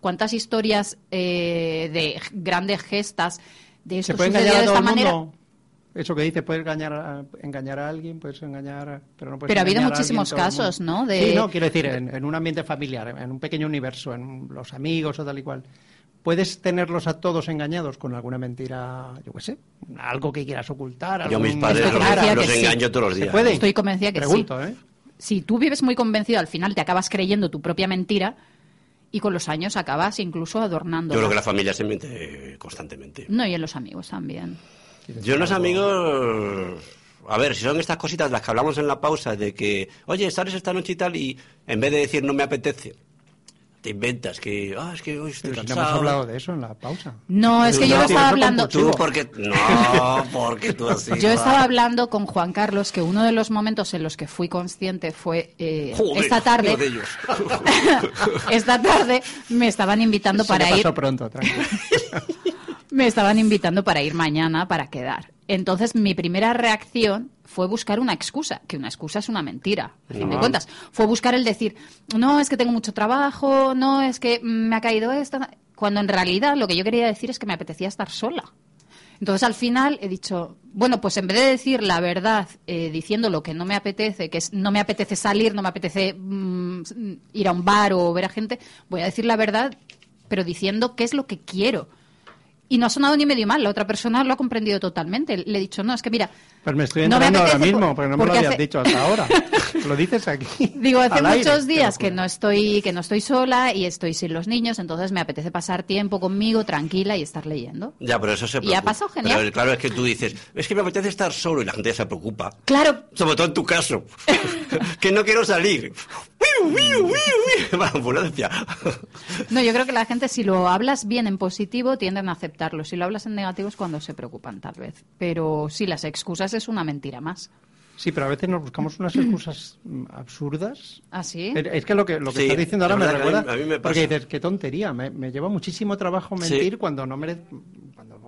cuántas historias eh, de grandes gestas de ¿Se esto puede sucedió engañar a de esta el manera. mundo? Eso que dice, puedes engañar a, engañar a alguien, puedes engañar, a- pero no puedes Pero ha habido muchísimos alguien casos. ¿no? De- Sí, no, quiero decir, en, en un ambiente familiar, en un pequeño universo, en los amigos o tal y cual. Puedes tenerlos a todos engañados con alguna mentira, yo qué sé, algo que quieras ocultar. Yo a mis padres los, los sí. engaño todos los ¿Se días. puede? Estoy convencida que Pregunto, sí. ¿eh? Si tú vives muy convencido, al final te acabas creyendo tu propia mentira y con los años acabas incluso adornando. Yo creo que la familia se miente constantemente. No, y en los amigos también. Yo en los amigos... A ver, si son estas cositas las que hablamos en la pausa de que, oye, sales esta noche y tal, y en vez de decir no me apetece, te inventas que, ah, es que hoy estoy Pero si no hemos hablado de eso en la pausa. No, es que No, yo estaba eso hablando. Tú porque... No, porque tú así... Yo estaba hablando con Juan Carlos que uno de los momentos en los que fui consciente fue eh, Joder, esta tarde. de ellos. *laughs* esta tarde me estaban invitando Se para ir. pasó pronto, tranquilo. *laughs* Me estaban invitando para ir mañana para quedar. Entonces mi primera reacción fue buscar una excusa, que una excusa es una mentira, a fin de cuentas. Fue buscar el decir, no, es que tengo mucho trabajo, no, es que me ha caído esto, cuando en realidad lo que yo quería decir es que me apetecía estar sola. Entonces al final he dicho, bueno, pues en vez de decir la verdad eh, diciendo lo que no me apetece, que es no me apetece salir, no me apetece mm, ir a un bar o ver a gente, voy a decir la verdad, pero diciendo qué es lo que quiero. Y no ha sonado ni medio mal, la otra persona lo ha comprendido totalmente. Le he dicho, no, es que mira, Pues me estoy No me enterando ahora mismo, por- porque no me lo habías hace- dicho hasta ahora. *laughs* Lo dices aquí. Digo, hace aire, muchos días que no estoy que no estoy sola y estoy sin los niños, entonces me apetece pasar tiempo conmigo tranquila y estar leyendo. Ya, pero eso se Y ha preocupa. pasado genial. Pero claro, es que tú dices, es que me apetece estar solo y la gente ya se preocupa. Claro, Sobre todo en tu caso. *laughs* que no quiero salir. *laughs* Ambulancia. *laughs* no, yo creo que la gente si lo hablas bien en positivo tienden a aceptarlo, si lo hablas en negativo es cuando se preocupan tal vez. Pero sí, las excusas es una mentira más. Sí, pero a veces nos buscamos unas excusas mm, absurdas. ¿Así? Es- Es que lo que, lo que Sí, estás diciendo ahora me a mí- recuerda. a mí me porque dices, qué tontería. Me, me lleva muchísimo trabajo Sí. mentir cuando no merece. Cuando,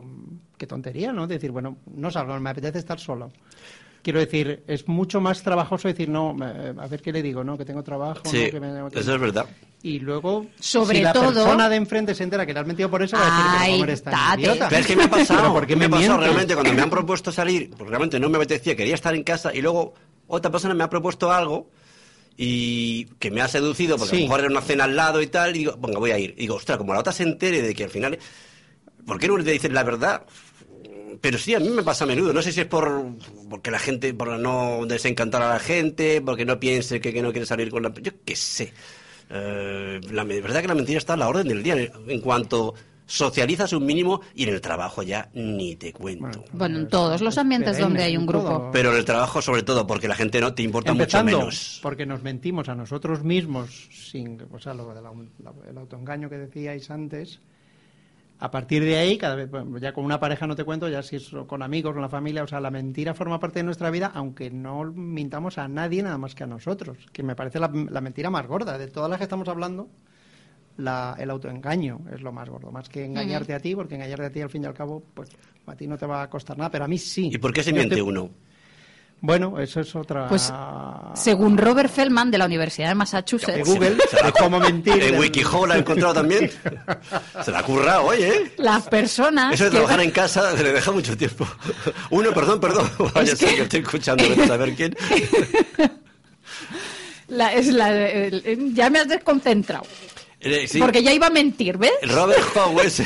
qué tontería, ¿no? Decir, bueno, no salgo, me apetece estar solo. Quiero decir, es mucho más trabajoso decir, no, eh, a ver qué le digo, ¿no? Que tengo trabajo, Sí, ¿no? Que me- que- eso es verdad. Y luego, Sobre si la todo- persona de enfrente se entera que le has mentido por eso, va a decir, pero Ay, ¿cómo eres tan tate. idiota? Pero es que me ha *laughs* pasado. ¿Pero por qué me ha pasado mientes? realmente cuando me han propuesto salir, porque realmente no me apetecía, quería estar en casa y luego otra persona me ha propuesto algo y que me ha seducido porque a lo mejor era una cena al lado y tal y digo, venga, voy a ir. Y digo, ostras, como la otra se entere de que al final, ¿por qué no le dicen la verdad? Pero sí, a mí me pasa a menudo. No sé si es por porque la gente, por no desencantar a la gente, porque no piense que, que no quiere salir con la... Yo qué sé. Eh, la me- verdad que la mentira está a la orden del día. En cuanto socializas un mínimo y en el trabajo ya ni te cuento. Bueno, en todos los ambientes donde hay un grupo. Pero en el trabajo sobre todo, porque la gente no te importa Empezando, mucho menos. porque nos mentimos a nosotros mismos, sin, o sea, lo del autoengaño que decíais antes. A partir de ahí, cada vez, ya con una pareja no te cuento, ya si es con amigos, con la familia, o sea, la mentira forma parte de nuestra vida, aunque no mintamos a nadie nada más que a nosotros, que me parece la, la mentira más gorda de todas las que estamos hablando. La, el autoengaño es lo más gordo, más que engañarte a ti, porque engañarte a ti al fin y al cabo, pues a ti no te va a costar nada, pero a mí sí. ¿Y por qué se miente estoy- uno? Bueno, eso es otra... Pues, según Robert Feldman de la Universidad de Massachusetts, de Google, de cómo mentir. En Wikihow la he encontrado también. Se la ha currado hoy, ¿eh? las personas Eso de que- trabajar en casa se le deja mucho tiempo. Uno, perdón, perdón. Vaya, sé que estoy escuchando, saber quién. la- es la- el- el- ya me has desconcentrado. Eh, sí, Porque ya iba a mentir, ¿ves? Robert Howe ese.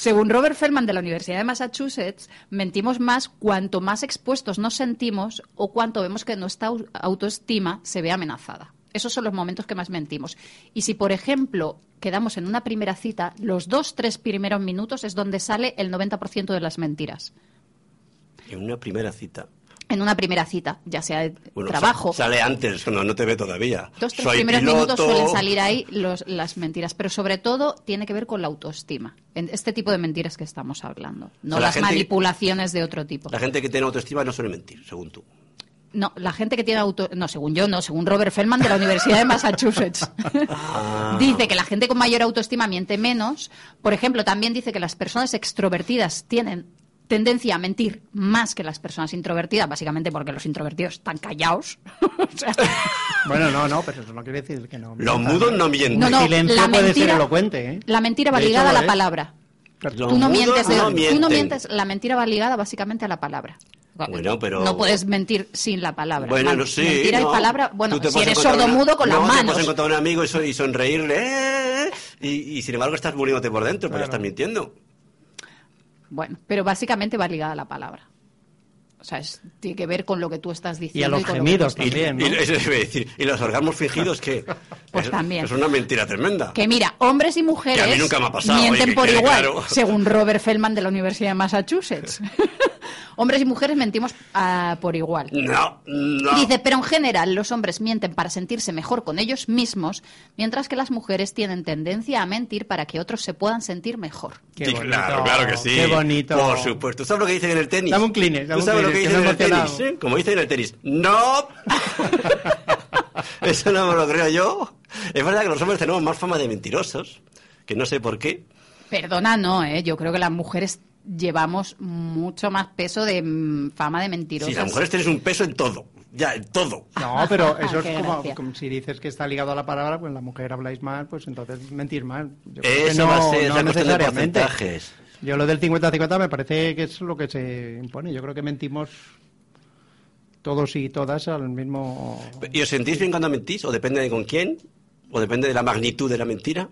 Según Robert Feldman de la Universidad de Massachusetts, mentimos más cuanto más expuestos nos sentimos o cuanto vemos que nuestra au- autoestima se ve amenazada. Esos son los momentos que más mentimos. Y si, por ejemplo, quedamos en una primera cita, los dos, tres primeros minutos es donde sale el 90% de las mentiras. En una primera cita. En una primera cita, ya sea de Bueno, trabajo. sa- Sale antes, cuando no te ve todavía. Dos, tres Soy primeros piloto. minutos suelen salir ahí los- las mentiras, pero sobre todo tiene que ver con la autoestima. En este tipo de mentiras que estamos hablando, no O sea, la las gente- manipulaciones de otro tipo. La gente que tiene autoestima no suele mentir, según tú. No, la gente que tiene auto... No, según yo, no, según Robert Feldman de la Universidad de Massachusetts. Ah. *laughs* *laughs* dice que la gente con mayor autoestima miente menos. Por ejemplo, también dice que las personas extrovertidas tienen tendencia a mentir más que las personas introvertidas, básicamente porque los introvertidos están callados. *laughs* O sea, Bueno, no, no, pero eso no quiere decir que no. Los mudos no mienten. no, no, El silencio la puede ser mentira, elocuente, ¿eh? la mentira va ligada a la palabra. Tú no mientes, no tú no mientes, la mentira va ligada básicamente a la palabra. Bueno, pero- No puedes mentir sin la palabra. Bueno, no sé. Mentira no. y palabra, bueno, Tú te si eres sordomudo con no, las te manos. puedes encontrar un amigo y, so- y sonreírle, eh, y, y sin embargo estás muriéndote por dentro, pero estás mintiendo. Bueno, pero básicamente va ligada a la palabra. O sea, es- tiene que ver con lo que tú estás Y diciendo. a los con lo que gemidos tú estás- también, ¿no? Y, ¿y los orgasmos fingidos que *laughs* Pues es, también. es una mentira tremenda. Que mira, hombres y mujeres Que a mí nunca me ha pasado, mienten oye, por igual, claro. según Robert Feldman de la Universidad de Massachusetts. *laughs* hombres y mujeres mentimos ah, por igual. No, no. Dice, pero en general los hombres mienten para sentirse mejor con ellos mismos, mientras que las mujeres tienen tendencia a mentir para que otros se puedan sentir mejor. Qué Sí, bonito, claro, claro que sí. Qué bonito. Por supuesto. ¿Sabes lo que dicen en el tenis? Dame un Kleenex, dame ¿Tú un lo que Kleenex, dicen que en me he el emocionado. tenis? ¿eh? Como dicen en el tenis. ¡No! *laughs* Eso no me lo creo yo. Es verdad que los hombres tenemos más fama de mentirosos, que no sé por qué. Perdona, no, ¿eh? yo creo que las mujeres llevamos mucho más peso de mm, fama de mentirosas. Sí, las mujeres tenéis un peso en todo. Ya, en todo. No, pero *laughs* eso es como, como si dices que está ligado a la palabra, pues la mujer habláis mal, pues entonces mentís mal. Yo creo que Eso no, va a ser no la cuestión de necesariamente. porcentajes. Yo lo del 50-50 me parece que es lo que se impone. Yo creo que mentimos todos y todas al mismo... ¿Y os sentís bien cuando mentís? ¿O depende de con quién? ¿O depende de la magnitud de la mentira?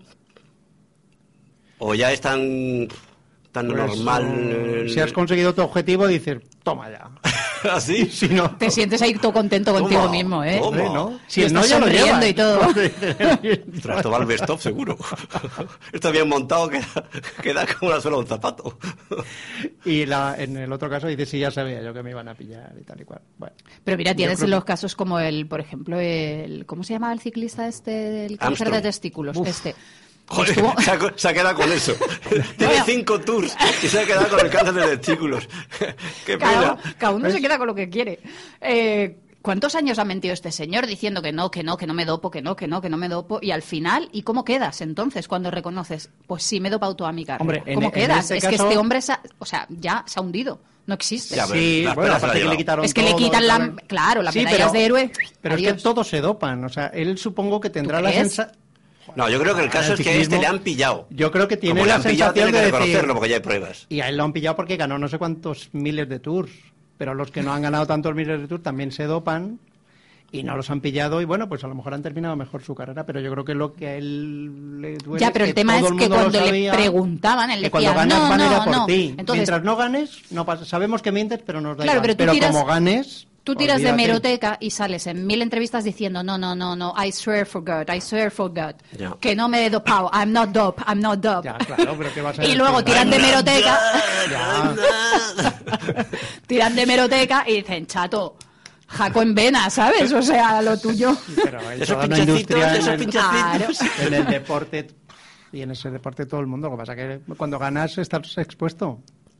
¿O ya es tan, tan Pues, normal? eh, Si has conseguido tu objetivo, dices, toma ya. *laughs* ¿Así? Si no, Te sientes ahí todo contento contigo Toma, mismo, ¿eh? toma. ¿no? Si el no estás ya lo sonriendo llevas. y todo. *laughs* Ostras, *laughs* esto va al best of, seguro. Está bien montado, queda, queda como la suela de un zapato. Y la, en el otro caso dices, sí, ya sabía yo que me iban a pillar y tal y cual. Bueno, Pero mira, tienes que- los casos como el, por ejemplo, el ¿cómo se llama el ciclista este del cáncer Armstrong. de testículos? Uf. Este. Joder, Estuvo- *laughs* se, ha, se ha quedado con eso. *laughs* Tiene Bueno. cinco tours y se ha quedado con el cáncer de testículos. *laughs* Qué cada, pena. cada uno se queda con lo que quiere. Eh, ¿Cuántos años ha mentido este señor diciendo que no, que no, que no me dopo, que no, que no, que no me dopo? Y al final, ¿y cómo quedas entonces cuando reconoces? Pues sí, me mi carrera. Hombre, ¿Cómo en quedas? es que este hombre, se ha- o sea, ya se ha hundido. No existe. Ya, sí, bueno, aparte que le quitaron Es que le quitan la- claro, las Sí, medallas pero- de héroe. Pero es que todos se dopan. O sea, él supongo que tendrá ¿Tú la sensación... No, yo creo que el caso el es que a este le han pillado. Yo creo que tiene Como le la han pillado, sensación tiene que de decir... reconocerlo porque ya hay pruebas. Y a él lo han pillado porque ganó no sé cuántos miles de tours. Pero los que no han ganado tantos miles de tours también se dopan y no los han pillado. Y bueno, pues a lo mejor han terminado mejor su carrera. Pero yo creo que lo que a él le duele Ya, pero es el tema es que mundo lo cuando le sabía, preguntaban, él que decía, cuando ganas no, van a ir a no, por no. ti. Entonces, Mientras no ganes, no pasa. sabemos que mientes, pero nos da Claro, igual. pero tú tiras- como ganes... Tú tiras de meroteca y sales en mil entrevistas diciendo no, no, no, no, I swear for God, I swear for God, Ya. que no me he dopado, I'm not dope, I'm not dope. Ya, claro, pero ¿qué vas a *laughs* y decir? luego tiran de meroteca, *laughs* tiran de meroteca y dicen, chato, jaco en vena, ¿sabes? O sea, lo tuyo. *laughs* Pero hay Esos pinchacitos, industria en esos el- pinchacitos. en el deporte y en ese deporte todo el mundo. Lo que pasa que cuando ganas estás expuesto.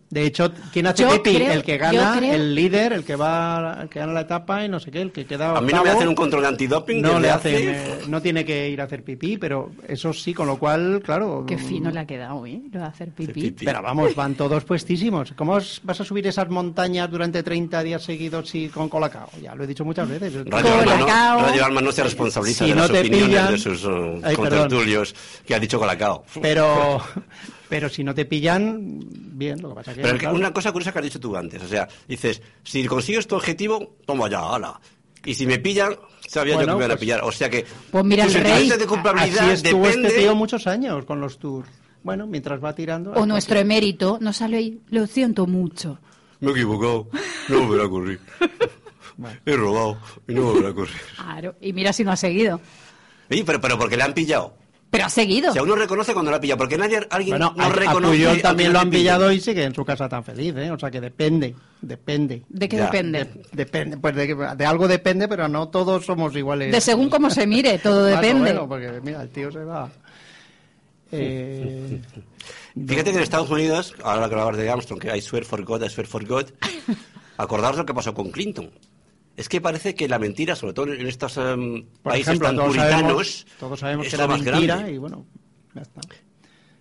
De hecho, ¿quién hace Yo pipí? creo- el que gana, creo- el líder, el que va, el que gana la etapa y no sé qué, el que queda A mí no me octavo, hacen un control antidoping no le hace- hacen, eh, no tiene que ir a hacer pipí, pero eso sí, con lo cual, claro. Qué fino le ha quedado, ¿eh? Lo de hacer pipí. Pero vamos, van todos puestísimos. ¿Cómo os- vas a subir esas montañas durante 30 días seguidos y con colacao? Ya lo he dicho muchas veces. Radio Alma, no, Radio Alma no se responsabiliza Si de no las opiniones pillan- de sus uh, Ay, contertulios que ha dicho Colacao. Pero, *laughs* pero si no te pillan, bien, lo que pasa que... Pero claro, una cosa curiosa que has dicho tú antes, o sea, dices, si consigues tu objetivo, toma ya, ala. Y si me pillan, sabía yo que me iban a pues- pillar. O sea que Pues mira, el rey- de culpabilidad Así estuvo depende... este tío muchos años con los tours. Bueno, mientras va tirando... O nuestro emérito nos sale ahí, lo siento mucho. Me he equivocado, no me volverá a ocurrir. *laughs* He robado y no me volverá a ocurrir. Claro, y mira si no ha seguido. Oye, pero, pero porque le han pillado. Pero ha seguido. O sea, uno reconoce cuando le ha pillado, porque nadie, alguien Bueno, no a, a reconoce... Puyol aunque también lo han pillado y sigue en su casa tan feliz, ¿eh? O sea que depende, depende. ¿De qué Ya. depende? Depende, pues de, de algo depende, pero no todos somos iguales. De según cómo se mire, todo *laughs* depende. menos, porque mira, el tío se va. Eh, Fíjate que en Estados Unidos, ahora que hablabas de Armstrong, que I swear for God, I swear for God, *laughs* acordaos lo que pasó con Clinton. Es que parece que la mentira, sobre todo en estos em, países ejemplo, tan todos puritanos, sabemos, todos sabemos es que más mentira grande. y bueno, ya está.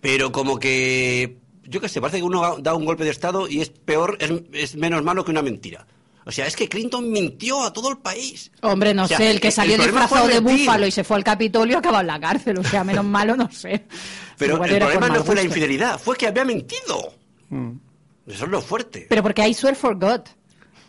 Pero como que, yo qué sé, parece que uno da un golpe de Estado y es peor, es, es menos malo que una mentira. O sea, es que Clinton mintió a todo el país. Hombre, no O sea, sé, el que el salió problema disfrazado de búfalo y se fue al Capitolio acabó en la cárcel. O sea, menos malo, no sé. Pero Igual el problema no fue la infidelidad, fue que había mentido. Mm. Eso es lo fuerte. Pero porque I swear for God.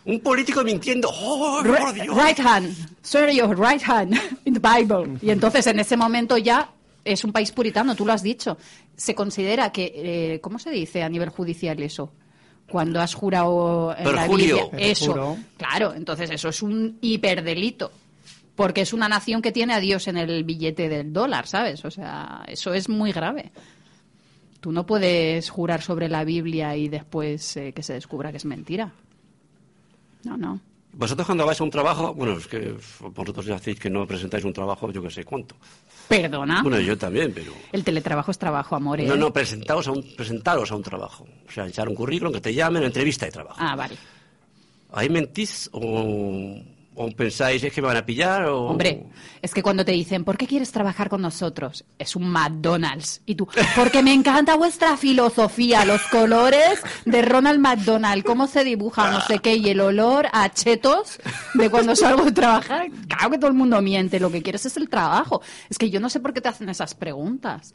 Un político mintiendo. ¡Oh, por Dios! right hand, swear your right hand *laughs* in the Bible. Y entonces en ese momento ya es un país puritano, tú lo has dicho. Se considera que, eh, ¿cómo se dice a nivel judicial eso? Cuando has jurado en la. Biblia. Eso, Perjuro. claro, entonces eso es un hiperdelito. Porque es una nación que tiene a Dios en el billete del dólar, ¿sabes? O sea, eso es muy grave. Tú no puedes jurar sobre la Biblia y después eh, que se descubra que es mentira. No, no. Vosotros cuando vais a un trabajo, bueno, es que vosotros ya hacéis que no presentáis un trabajo, yo que sé cuánto. Perdona. Bueno, yo también, pero... El teletrabajo es trabajo, amor. ¿eh? No, no, presentaos a un, presentaros a un trabajo. O sea, echar un currículum, que te llamen, entrevista de trabajo. Ah, vale. ¿Ahí mentís o, o pensáis es que me van a pillar o...? Hombre, es que cuando te dicen, ¿por qué quieres trabajar con nosotros? Es un McDonald's. Y tú, porque me encanta vuestra filosofía, los colores de Ronald McDonald, cómo se dibuja, no sé qué, y el olor a chetos de cuando salgo de trabajar. Claro que todo el mundo miente, lo que quieres es el trabajo. Es que yo no sé por qué te hacen esas preguntas.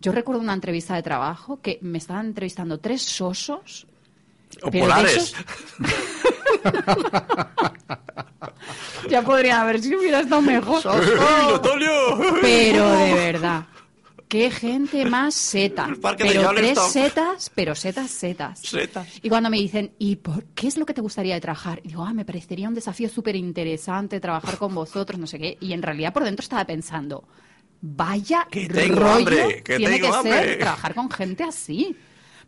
Yo recuerdo una entrevista de trabajo que me estaban entrevistando tres sosos. O polares. esos- *laughs* *laughs* Ya podría haber si hubiera estado mejor. *laughs* Pero de *laughs* verdad. Qué gente más seta. Pero tres setas, pero setas, setas. Setas. Y cuando me dicen, ¿y por qué es lo que te gustaría de trabajar? Y digo, ah, me parecería un desafío súper interesante trabajar con vosotros, no sé qué. Y en realidad por dentro estaba pensando, vaya Que tengo rollo hambre, que tiene tengo que ser hambre. trabajar con gente así.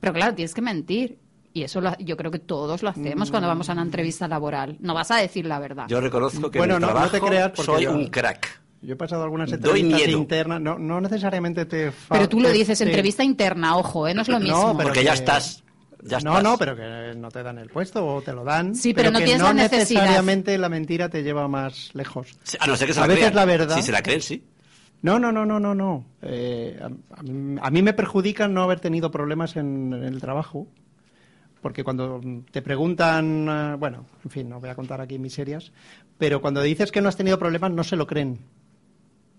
Pero claro, tienes que mentir. Y eso lo- yo creo que todos lo hacemos cuando vamos a una entrevista laboral. No vas a decir la verdad. Yo reconozco que Bueno, en no- no te trabajo creas porque soy yo- un crack. Yo he pasado algunas entrevistas internas, no, no necesariamente te... Pero tú lo dices, te- entrevista interna, ojo, ¿eh? no es lo mismo. No, pero Porque ya que- estás. Ya no, estás. no, pero que no te dan el puesto o te lo dan. Sí, pero no que tienes no la necesidad. necesariamente la mentira te lleva más lejos. A no ser que se A la veces crean. la verdad- Si se la creen, sí. No, no, no, no, no, no. Eh, a, a mí- a mí me perjudica no haber tenido problemas en, en el trabajo, porque cuando te preguntan, eh, bueno, en fin, no voy a contar aquí miserias, pero cuando dices que no has tenido problemas no se lo creen,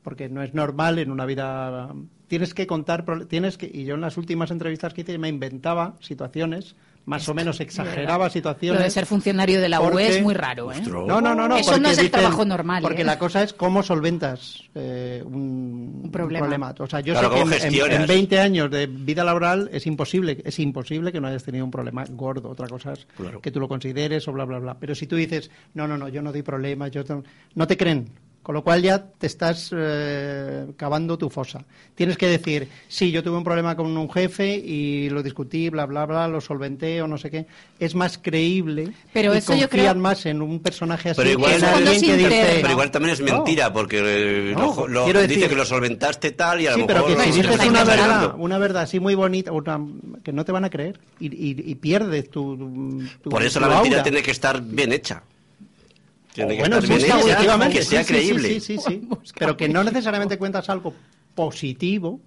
porque no es normal en una vida. Tienes que contar, tienes que, y yo en las últimas entrevistas que hice me inventaba situaciones, más o menos exageraba Lo situaciones. de ser funcionario de la UE porque- es muy raro, ¿eh? Ostras. No, no, no, no. Eso no es el dicen- trabajo normal, Porque ¿eh? la cosa es cómo solventas eh, un, Un problema. O sea, yo Claro, sé que ¿cómo en- en, gestionas? en 20 años de vida laboral es imposible, es imposible que no hayas tenido un problema gordo. Otra cosa es Claro. que tú lo consideres o bla, bla, bla. Pero si tú dices, no, no, no, yo no doy problemas, yo no, no te creen. Con lo cual ya te estás eh, cavando tu fosa. Tienes que decir, sí, yo tuve un problema con un jefe y lo discutí, bla, bla, bla, lo solventé o no sé qué. Es más creíble Pero y eso yo confían creo- más en un personaje así Pero igual, que en alguien que dice... pero igual también es No. mentira, porque eh, No, lo- lo- quiero dice decir- que lo solventaste tal y a Sí, lo pero mejor que si dices una verdad, una verdad así muy bonita, una- que no te van a creer y, y- y pierdes tu, tu- Por eso tu la mentira aura. tiene que estar bien hecha. Tiene que bueno, estar bien hecha, que sea creíble. Sí, sí, sí, *laughs* sí. Pero que no necesariamente cuentas algo positivo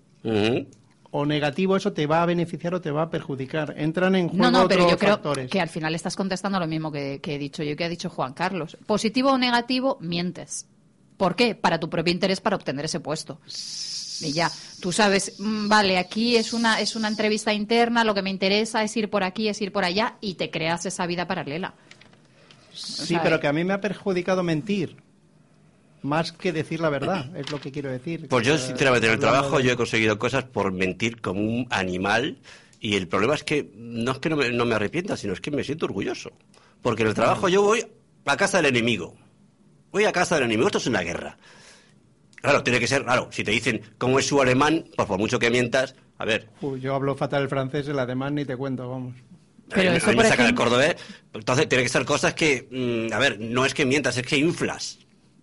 o negativo, eso te va a beneficiar o te va a perjudicar. Entran en juego No, no, pero otros yo creo factores. que al final estás contestando lo mismo que, que he dicho yo, que ha dicho Juan Carlos. Positivo o negativo, mientes. ¿Por qué? Para tu propio interés, para obtener ese puesto. Y ya, tú sabes, mm, vale, aquí es una, es una entrevista interna, lo que me interesa es ir por aquí, es ir por allá, y te creas esa vida paralela. Sí, pero que a mí me ha perjudicado mentir. Más que decir la verdad, es lo que quiero decir. Pues yo, Eh, sinceramente, en el trabajo de- yo he conseguido cosas por mentir como un animal y el problema es que no es que no me, no me arrepienta, sino es que me siento orgulloso. Porque en el trabajo yo voy a casa del enemigo. Voy a casa del enemigo. Esto es una guerra. Claro, tiene que ser, claro, si te dicen cómo es su alemán, pues por mucho que mientas, a ver, Uy, yo hablo fatal el francés, el alemán ni te cuento, vamos. Pero a mí, eso, a mí por me sacan el ejemplo- cordobés, entonces tiene que ser cosas que, mm, a ver, no es que mientas, es que inflas.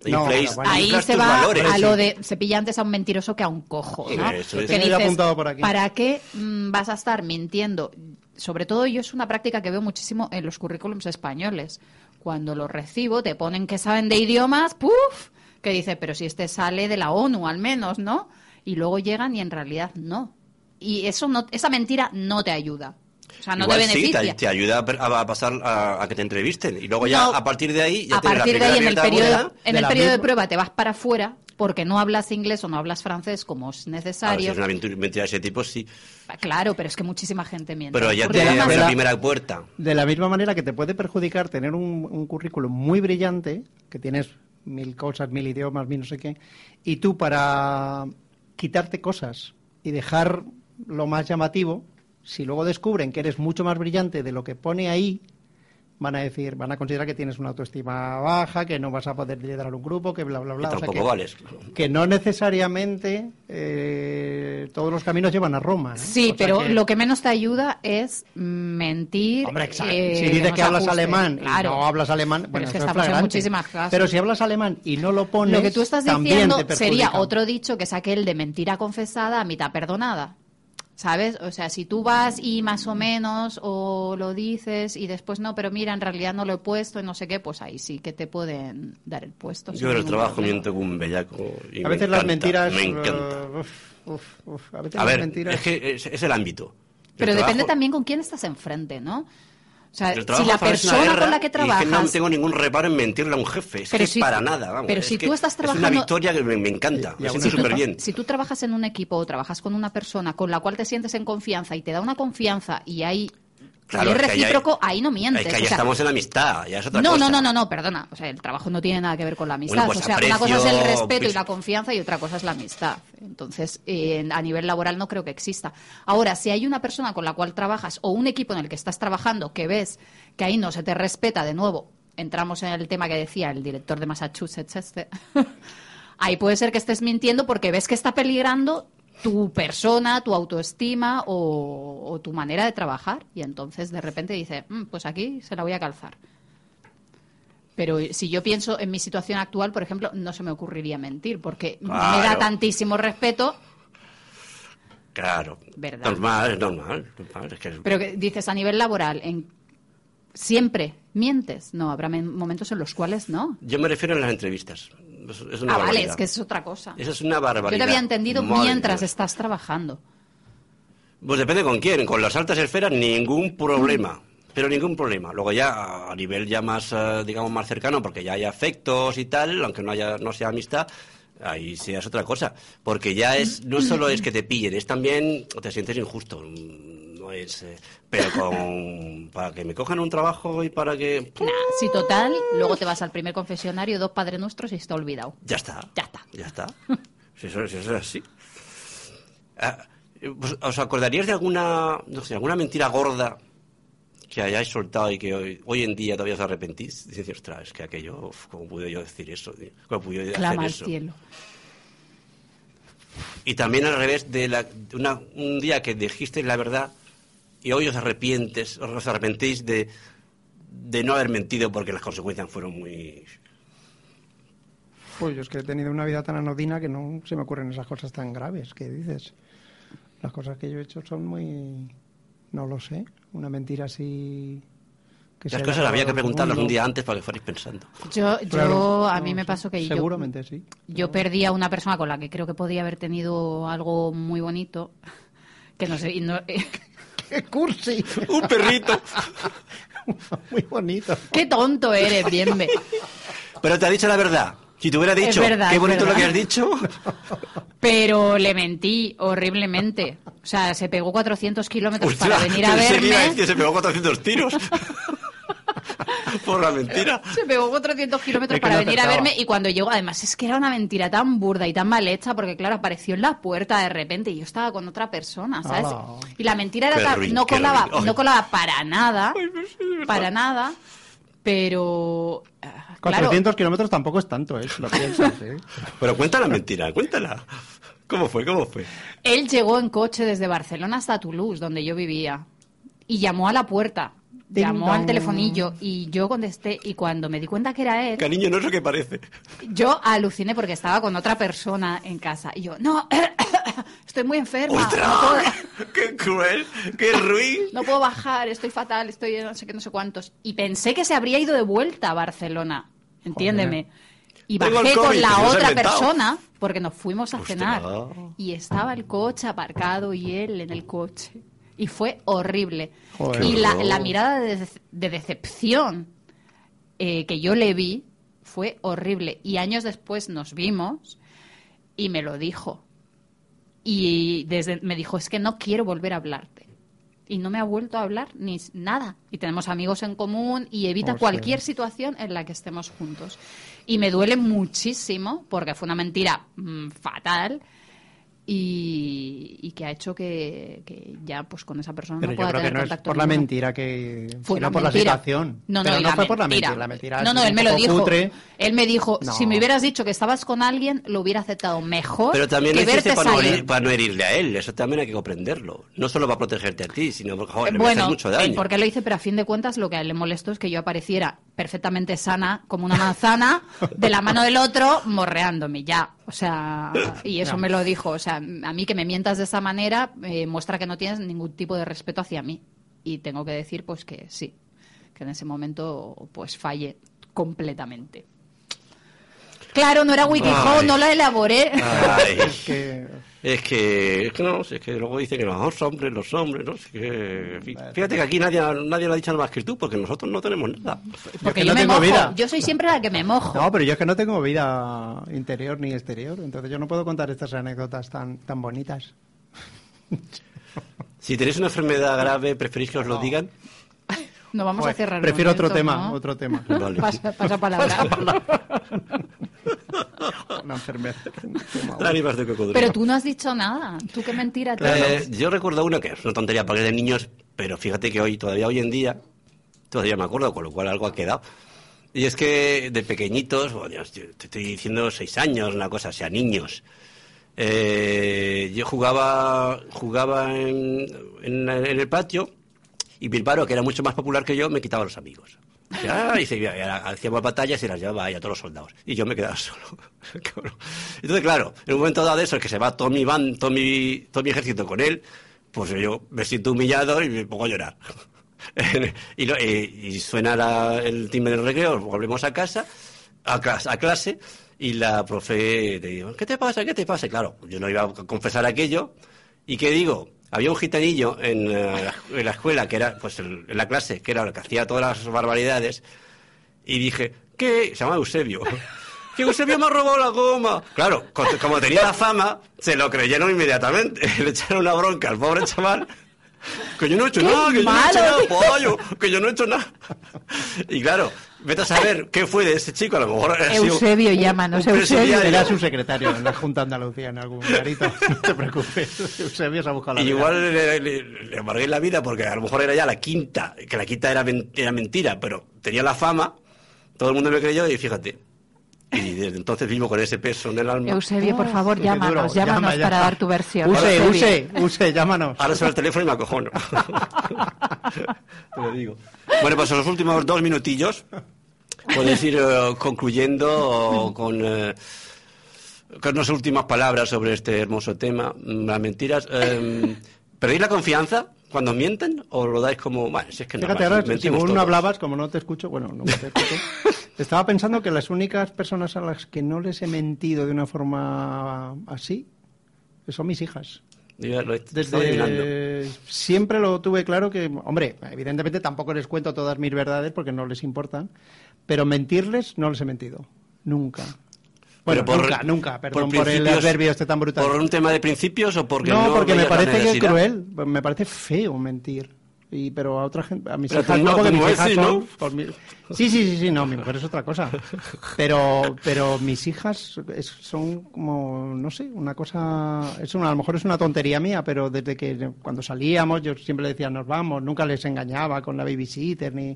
No, bueno, Ahí inflas se tus va valores. a lo de se pilla antes a un mentiroso que a un cojo, ¿no? Eso es. Que yo apuntado por aquí. ¿para qué mm, vas a estar mintiendo? Sobre todo yo es una práctica que veo muchísimo en los currículums españoles. Cuando los recibo te ponen que saben de idiomas, ¡puf! Que dice, pero si este sale de la ONU al menos, ¿no? Y luego llegan y en realidad no. Y eso no, esa mentira no te ayuda. O sea, no Igual te sí, beneficia. te, te ayuda a, pasar a, a que te entrevisten. Y luego ya, No. a partir de ahí, ya a partir de ahí, en el periodo, en de el periodo de prueba te vas para afuera porque no hablas inglés o no hablas francés como es si necesario. es una aventura- mentira de ese tipo, sí. Claro, pero es que muchísima gente miente. Pero ya te abre la la- primera puerta. De la misma manera que te puede perjudicar tener un, un currículum muy brillante, que tienes mil cosas, mil idiomas, mil no sé qué, y tú para quitarte cosas y dejar lo más llamativo, si luego descubren que eres mucho más brillante de lo que pone ahí, van a decir, van a considerar que tienes una autoestima baja, que no vas a poder liderar un grupo, que bla, bla, Y bla. O sea, tampoco que, vales. que no necesariamente eh, todos los caminos llevan a Roma. ¿eh? Sí, O sea pero que- lo que menos te ayuda es mentir. Hombre, exacto. eh, si dices que hablas ajuste. alemán claro. y no hablas alemán, Pero bueno, es que eso estamos en muchísimas casos. Pero si hablas alemán y no lo pones, Lo que tú estás diciendo sería otro dicho que es aquel de mentira confesada, mitad perdonada. ¿Sabes? O sea, si tú vas y más o menos o lo dices y después no, pero mira, en realidad no lo he puesto y no sé qué, pues ahí sí que te pueden dar el puesto. Yo en el ningún trabajo miento como un bellaco. y A me veces las encanta, mentiras. Me encanta. uh, uf, uf, uf, a veces A las ver, mentiras. es que es, es el ámbito. Pero depende también con quién estás enfrente, ¿no? O sea, el si la persona guerra con la que y es trabajas... no tengo ningún reparo en mentirle a un jefe. Es Pero que si- para nada, vamos. pero es si que tú estás Es una trabajando- victoria que me, me encanta. Y Me así- súper bien. Si tú trabajas en un equipo o trabajas con una persona con la cual te sientes en confianza y te da una confianza y hay Claro, y es es que ahí- recíproco, ahí no mientes. Es que ahí o sea, estamos en amistad, ya es otra no, cosa. no, no, no, no, perdona. O sea, el trabajo no tiene nada que ver con la amistad. Bueno, pues o sea, una cosa es el respeto y pues- la confianza y otra cosa es la amistad. Entonces, eh, a nivel laboral no creo que exista. Ahora, si hay una persona con la cual trabajas o un equipo en el que estás trabajando que ves que ahí no se te respeta, de nuevo, entramos en el tema que decía el director de Massachusetts este. *laughs* ahí puede ser que estés mintiendo porque ves que está peligrando tu persona, tu autoestima o, o tu manera de trabajar y entonces de repente dice, "Mm, pues aquí se la voy a calzar. Pero si yo pienso en mi situación actual, por ejemplo, no se me ocurriría mentir porque me da tantísimo respeto, Claro. Verdad. Normal, es normal. normal, es que- pero que dices a nivel laboral, en siempre mientes. No, habrá men- momentos en los cuales no. Yo me refiero a las entrevistas. Es, una Ah, vale, barbaridad. es que es otra cosa. Esa es una Yo barbaridad. te había entendido Madre mientras Dios. estás trabajando. Pues depende con quién. Con las altas esferas, ningún problema. Pero ningún problema. Luego ya a nivel ya más, eh, digamos, más cercano, porque ya hay afectos y tal, aunque no haya, no sea amistad, ahí sí es otra cosa. Porque ya es, no solo es que te pillen, es también te sientes injusto. Mm, No es, eh, pero con, *laughs* para que me cojan un trabajo y para que, Nah, si total, luego te vas al primer confesionario, dos Padre Nuestros y está olvidado. ya está. Ya está. Ya está. Si eso, si eso es así. Ah, pues, ¿Os acordaríais de alguna, no sé, alguna mentira gorda que hayáis soltado y que hoy, hoy en día todavía os arrepentís, dices, ostras, es que aquello, uf, ¿cómo pude yo decir eso? ¿Cómo pude yo Clama hacer al eso? cielo. Y también al revés, de, la, de una- un día que dijiste la verdad y hoy os arrepientes, os arrepentís de, de no haber mentido porque las consecuencias fueron muy... Pues yo es que he tenido una vida tan anodina que no se me ocurren esas cosas tan graves que dices. Las cosas que yo he hecho son muy... No lo sé. Una mentira así... Que Las cosas había que preguntarlas un día antes para que fuerais pensando. Yo, yo Claro, a no mí me sé. pasó que yo, Seguramente sí. yo perdí a una persona con la que creo que podía haber tenido algo muy bonito, *laughs* que no sé, y no- ¡Qué cursi! ¡Un perrito! *laughs* Muy bonito. qué tonto eres, Bienve. Pero te ha dicho la verdad. Si te hubiera dicho, verdad, qué bonito lo que has dicho, Pero le mentí horriblemente. O sea, se pegó 400 kilómetros para venir a que verme. decir, se pegó 400 tiros. *laughs* Por la mentira. Se pegó 400 kilómetros Es que para no venir a verme y cuando llegó, además es que era una mentira tan burda y tan mal hecha porque claro, apareció en la puerta de repente y yo estaba con otra persona, ¿sabes? Ala. Y la mentira era ruin, no colaba, ruin. No colaba para nada, para nada, pero ah, claro, 400 kilómetros tampoco es tanto, ¿eh? Si Lo piensas, ¿eh? *laughs* Pero cuenta la mentira, cuéntala. ¿Cómo fue? ¿Cómo fue? él llegó en coche desde Barcelona hasta Toulouse, donde yo vivía, y llamó a la puerta. Llamó al telefonillo y yo contesté y cuando me di cuenta que era él, Cariño, no es lo que parece. Yo aluciné porque estaba con otra persona en casa. Y yo, no, *coughs* estoy muy enferma. ¡Ostras! No puedo, *laughs* ¡Qué cruel! ¡Qué ruin! *laughs* no puedo bajar, estoy fatal, estoy no sé qué, no sé cuántos. Y pensé que se habría ido de vuelta a Barcelona. Entiéndeme. Y bajé COVID, con la otra persona porque nos fuimos a Ostras. cenar. Y estaba el coche aparcado y él en el coche. Y fue horrible. Joder. y la, mirada de, dece- de decepción eh, que yo le vi fue horrible. Y años después nos vimos y me lo dijo. Y desde me dijo, es que no quiero volver a hablarte. Y no me ha vuelto a hablar ni nada. Y tenemos amigos en común y evita cualquier situación en la que estemos juntos. Y me duele muchísimo porque fue una mentira mm, fatal y, y que ha hecho que, que ya pues con esa persona Pero no yo pueda creo que tener no es contacto por la ninguno. mentira que... Fue sino por la mentira. situación. No, no, Pero no la fue por la mentira. La mentira No, es no, él me lo dijo. cutre. Él me dijo, No. si me hubieras dicho que estabas con alguien, lo hubiera aceptado mejor Pero también lo que hiciste verte para no, herir- para no herirle a él. Eso también hay que comprenderlo. No solo para protegerte a ti, sino porque joder, le bueno, mucho eh, daño. porque lo hice, pero a fin de cuentas lo que a él le molestó es que yo apareciera perfectamente sana, como una manzana, de la mano del otro, morreándome, ya. O sea, y eso me lo dijo. O sea, a mí que me mientas de esa manera eh, muestra que no tienes ningún tipo de respeto hacia mí. Y tengo que decir, pues que sí, que en ese momento, pues fallé completamente. Claro, no era Wikihow, no la elaboré. Ay, Es que... es que, es que no, es que luego dicen que los hombres, los hombres, no sé qué. en fin. Fíjate que aquí nadie, nadie lo ha dicho nada más que tú, porque nosotros no tenemos nada. Porque que yo no me tengo mojo. vida. Yo soy siempre la que me mojo. No, pero yo es que no tengo vida interior ni exterior, entonces yo no puedo contar estas anécdotas tan, tan bonitas. Si tenéis una enfermedad grave, ¿preferís que os lo digan? No vamos Joder, a cerrar. el prefiero otro momento, tema, ¿no? otro tema. *laughs* Vale. Pasa, pasa palabra. *laughs* Una enfermedad. Lágrimas de cocodrilo. Pero tú no has dicho nada. Tú qué mentira Eh, yo recuerdo una que es una tontería porque es de niños, pero fíjate que hoy, todavía hoy en día, todavía me acuerdo, con lo cual algo ha quedado. Y es que de pequeñitos, bueno, te estoy diciendo seis años, una cosa, o sea, niños. Eh, yo jugaba, jugaba en, en- en el patio y Bilbao, que era mucho más popular que yo, me quitaba a los amigos. Y, hacíamos batallas y las llevaba ahí a todos los soldados. Y yo me quedaba *laughs* solo. Entonces, claro, en un momento dado de eso, que se va todo mi van, todo mi, todo mi ejército con él, pues yo me siento humillado y me pongo a llorar. *laughs* y, lo- y- y suena la- el timbre del recreo, volvemos a casa, a, clas- a clase, y la profe te digo, ¿qué te pasa? ¿Qué te pasa? Claro, yo no iba a confesar aquello, ¿y qué digo? Había un gitanillo en, eh, en la escuela, que era, pues en la clase, que era el que hacía todas las barbaridades, y dije, ¿qué? Se llama Eusebio. *laughs* Que Eusebio me ha robado la goma. Claro, co- como tenía la fama, se lo creyeron inmediatamente. *laughs* Le echaron una bronca al pobre chaval. Que yo no he hecho ¡Qué nada, que yo no he hecho nada, pollo, que yo no he hecho nada. Y claro, vete a saber qué fue de ese chico, a lo mejor Eusebio, un- llámanos, un Eusebio. Era su secretario en la Junta de Andalucía en algún garito. No te preocupes. Eusebio se ha buscado la Y vida. igual le, le- le amargué la vida porque a lo mejor era ya la quinta, que la quinta era, men- era mentira, pero tenía la fama, todo el mundo me creyó y fíjate. Y desde entonces vivo con ese peso en el alma. Eusebio, por favor, Qué llámanos, duro. llámanos Llama, para llama. dar tu versión. Use, Eusebio. use, use, llámanos. Ahora suena el teléfono y me acojono. *laughs* Te lo digo. Bueno, pues en los últimos dos minutillos podéis ir eh, concluyendo con, eh, con unas últimas palabras sobre este hermoso tema, mm, las mentiras. Eh, ¿Perdéis la confianza cuando mienten o lo dais como, bueno, si es que no, Fíjate, ahora, según todos"? hablabas, como no te escucho, bueno, no te escucho, *laughs* estaba pensando que las únicas personas a las que no les he mentido de una forma así son mis hijas. Yo lo. Desde siempre lo tuve claro que, hombre, evidentemente tampoco les cuento todas mis verdades porque no les importan, pero mentirles no les he mentido, nunca. Bueno, nunca, nunca, perdón por, el adverbio este tan brutal. ¿Por un tema de principios o porque no, no, porque me parece que es cruel, me parece feo mentir. Y, pero a otra gente, a mis Pero hijas no, porque mis hijas son... ¿no? mi- Sí, sí, sí, sí, no, mi mujer es otra cosa. Pero, pero mis hijas es- son como, no sé, una cosa, es una, a lo mejor es una tontería mía, pero desde que cuando salíamos yo siempre decía nos vamos, nunca les engañaba con la babysitter ni...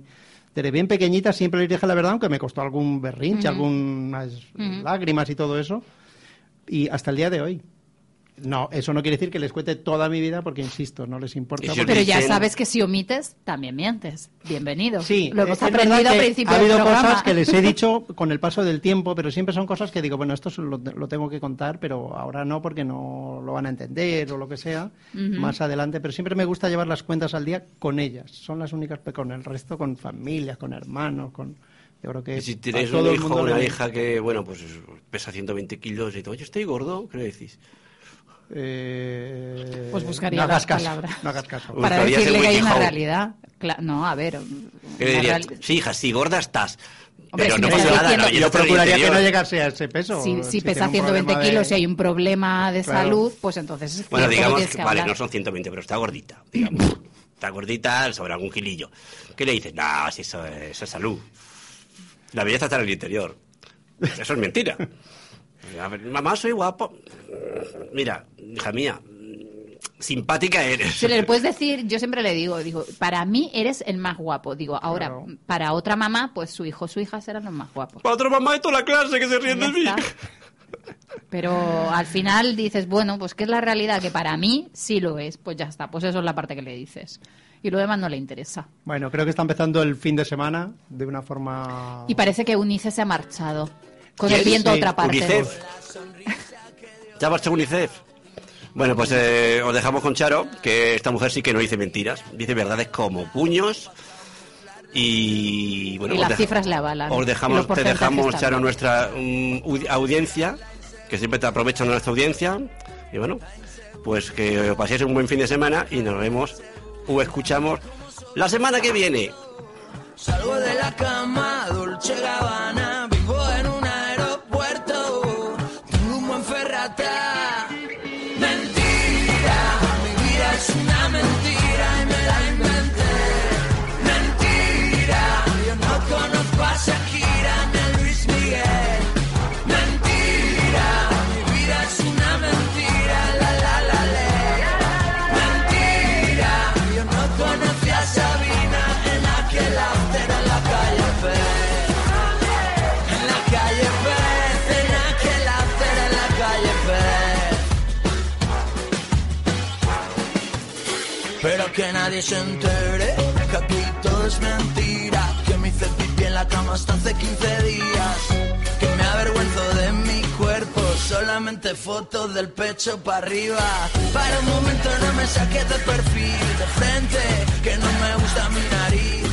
Desde bien pequeñita siempre les dije la verdad, aunque me costó algún berrinche, algunas lágrimas y todo eso. Y hasta el día de hoy. No, eso no quiere decir que les cuente toda mi vida, porque insisto, no les importa. Porque- Pero ya sabes que si omites, también mientes. Bienvenido. Sí, lo hemos aprendido al principio Ha habido del cosas que les he *laughs* dicho con el paso del tiempo, pero siempre son cosas que digo, bueno, esto lo, lo tengo que contar, pero ahora no porque no lo van a entender o lo que sea más adelante. Pero siempre me gusta llevar las cuentas al día con ellas. Son las únicas, con el resto, con familias, con hermanos, con. Yo creo que Y si todo un hijo o una hija que, bueno, pues pesa 120 kilos y todo, yo estoy gordo, ¿qué le decís? Eh, Pues buscaría no hagas caso, palabras. No hagas caso. Para Buscarías decirle que hay una realidad. Cla- no, a ver. ¿Qué le una dirías? real- Sí, hija, sí, gorda estás. Hombre, pero si no pasa nada, diciendo- no, Yo yo procuraría que no llegase a ese peso. Si, si Si pesa tiene un 120 problema de- kilos y hay un problema de Claro. salud, pues entonces es Bueno, digamos que, que vale, no son 120, pero está gordita, digamos. está gordita sobre algún kilillo. ¿Qué le dices? No, si eso, es- eso es salud. La belleza está en el interior. Eso es mentira. A ver, mamá, soy guapo. Mira, hija mía, simpática eres. Si le puedes decir, yo siempre le digo, digo, para mí eres el más guapo. Digo, ahora, Claro. para otra mamá, pues su hijo o su hija serán los más guapos. Para otra mamá de toda la clase que se ríen de mí. Pero al final dices, bueno, pues ¿qué es la realidad? Que para mí sí lo es. Pues ya está, pues eso es la parte que le dices. Y lo demás no le interesa. Bueno, creo que está empezando el fin de semana de una forma... Y parece que Unice se ha marchado. Con el viento a otra parte. UNICEF. ¿Ya marchó UNICEF? Bueno, pues eh, os dejamos con Charo, que esta mujer sí que no dice mentiras, dice verdades como puños. Y bueno, Y os las cifras le avalan. Os dejamos, te dejamos. Charo, nuestra mm, audi- audiencia, que siempre te aprovechan nuestra audiencia. Y bueno, pues que paséis un buen fin de semana y nos vemos o escuchamos la semana que viene. Salgo de la cama, Dolce Gabbana, nadie se entere que aquí todo es mentira. Que me hice pipí en la cama hasta hace 15 días. Que me avergüenzo de mi cuerpo, solamente fotos del pecho para arriba. Para un momento no me saques de perfil, de frente, que no me gusta mi nariz.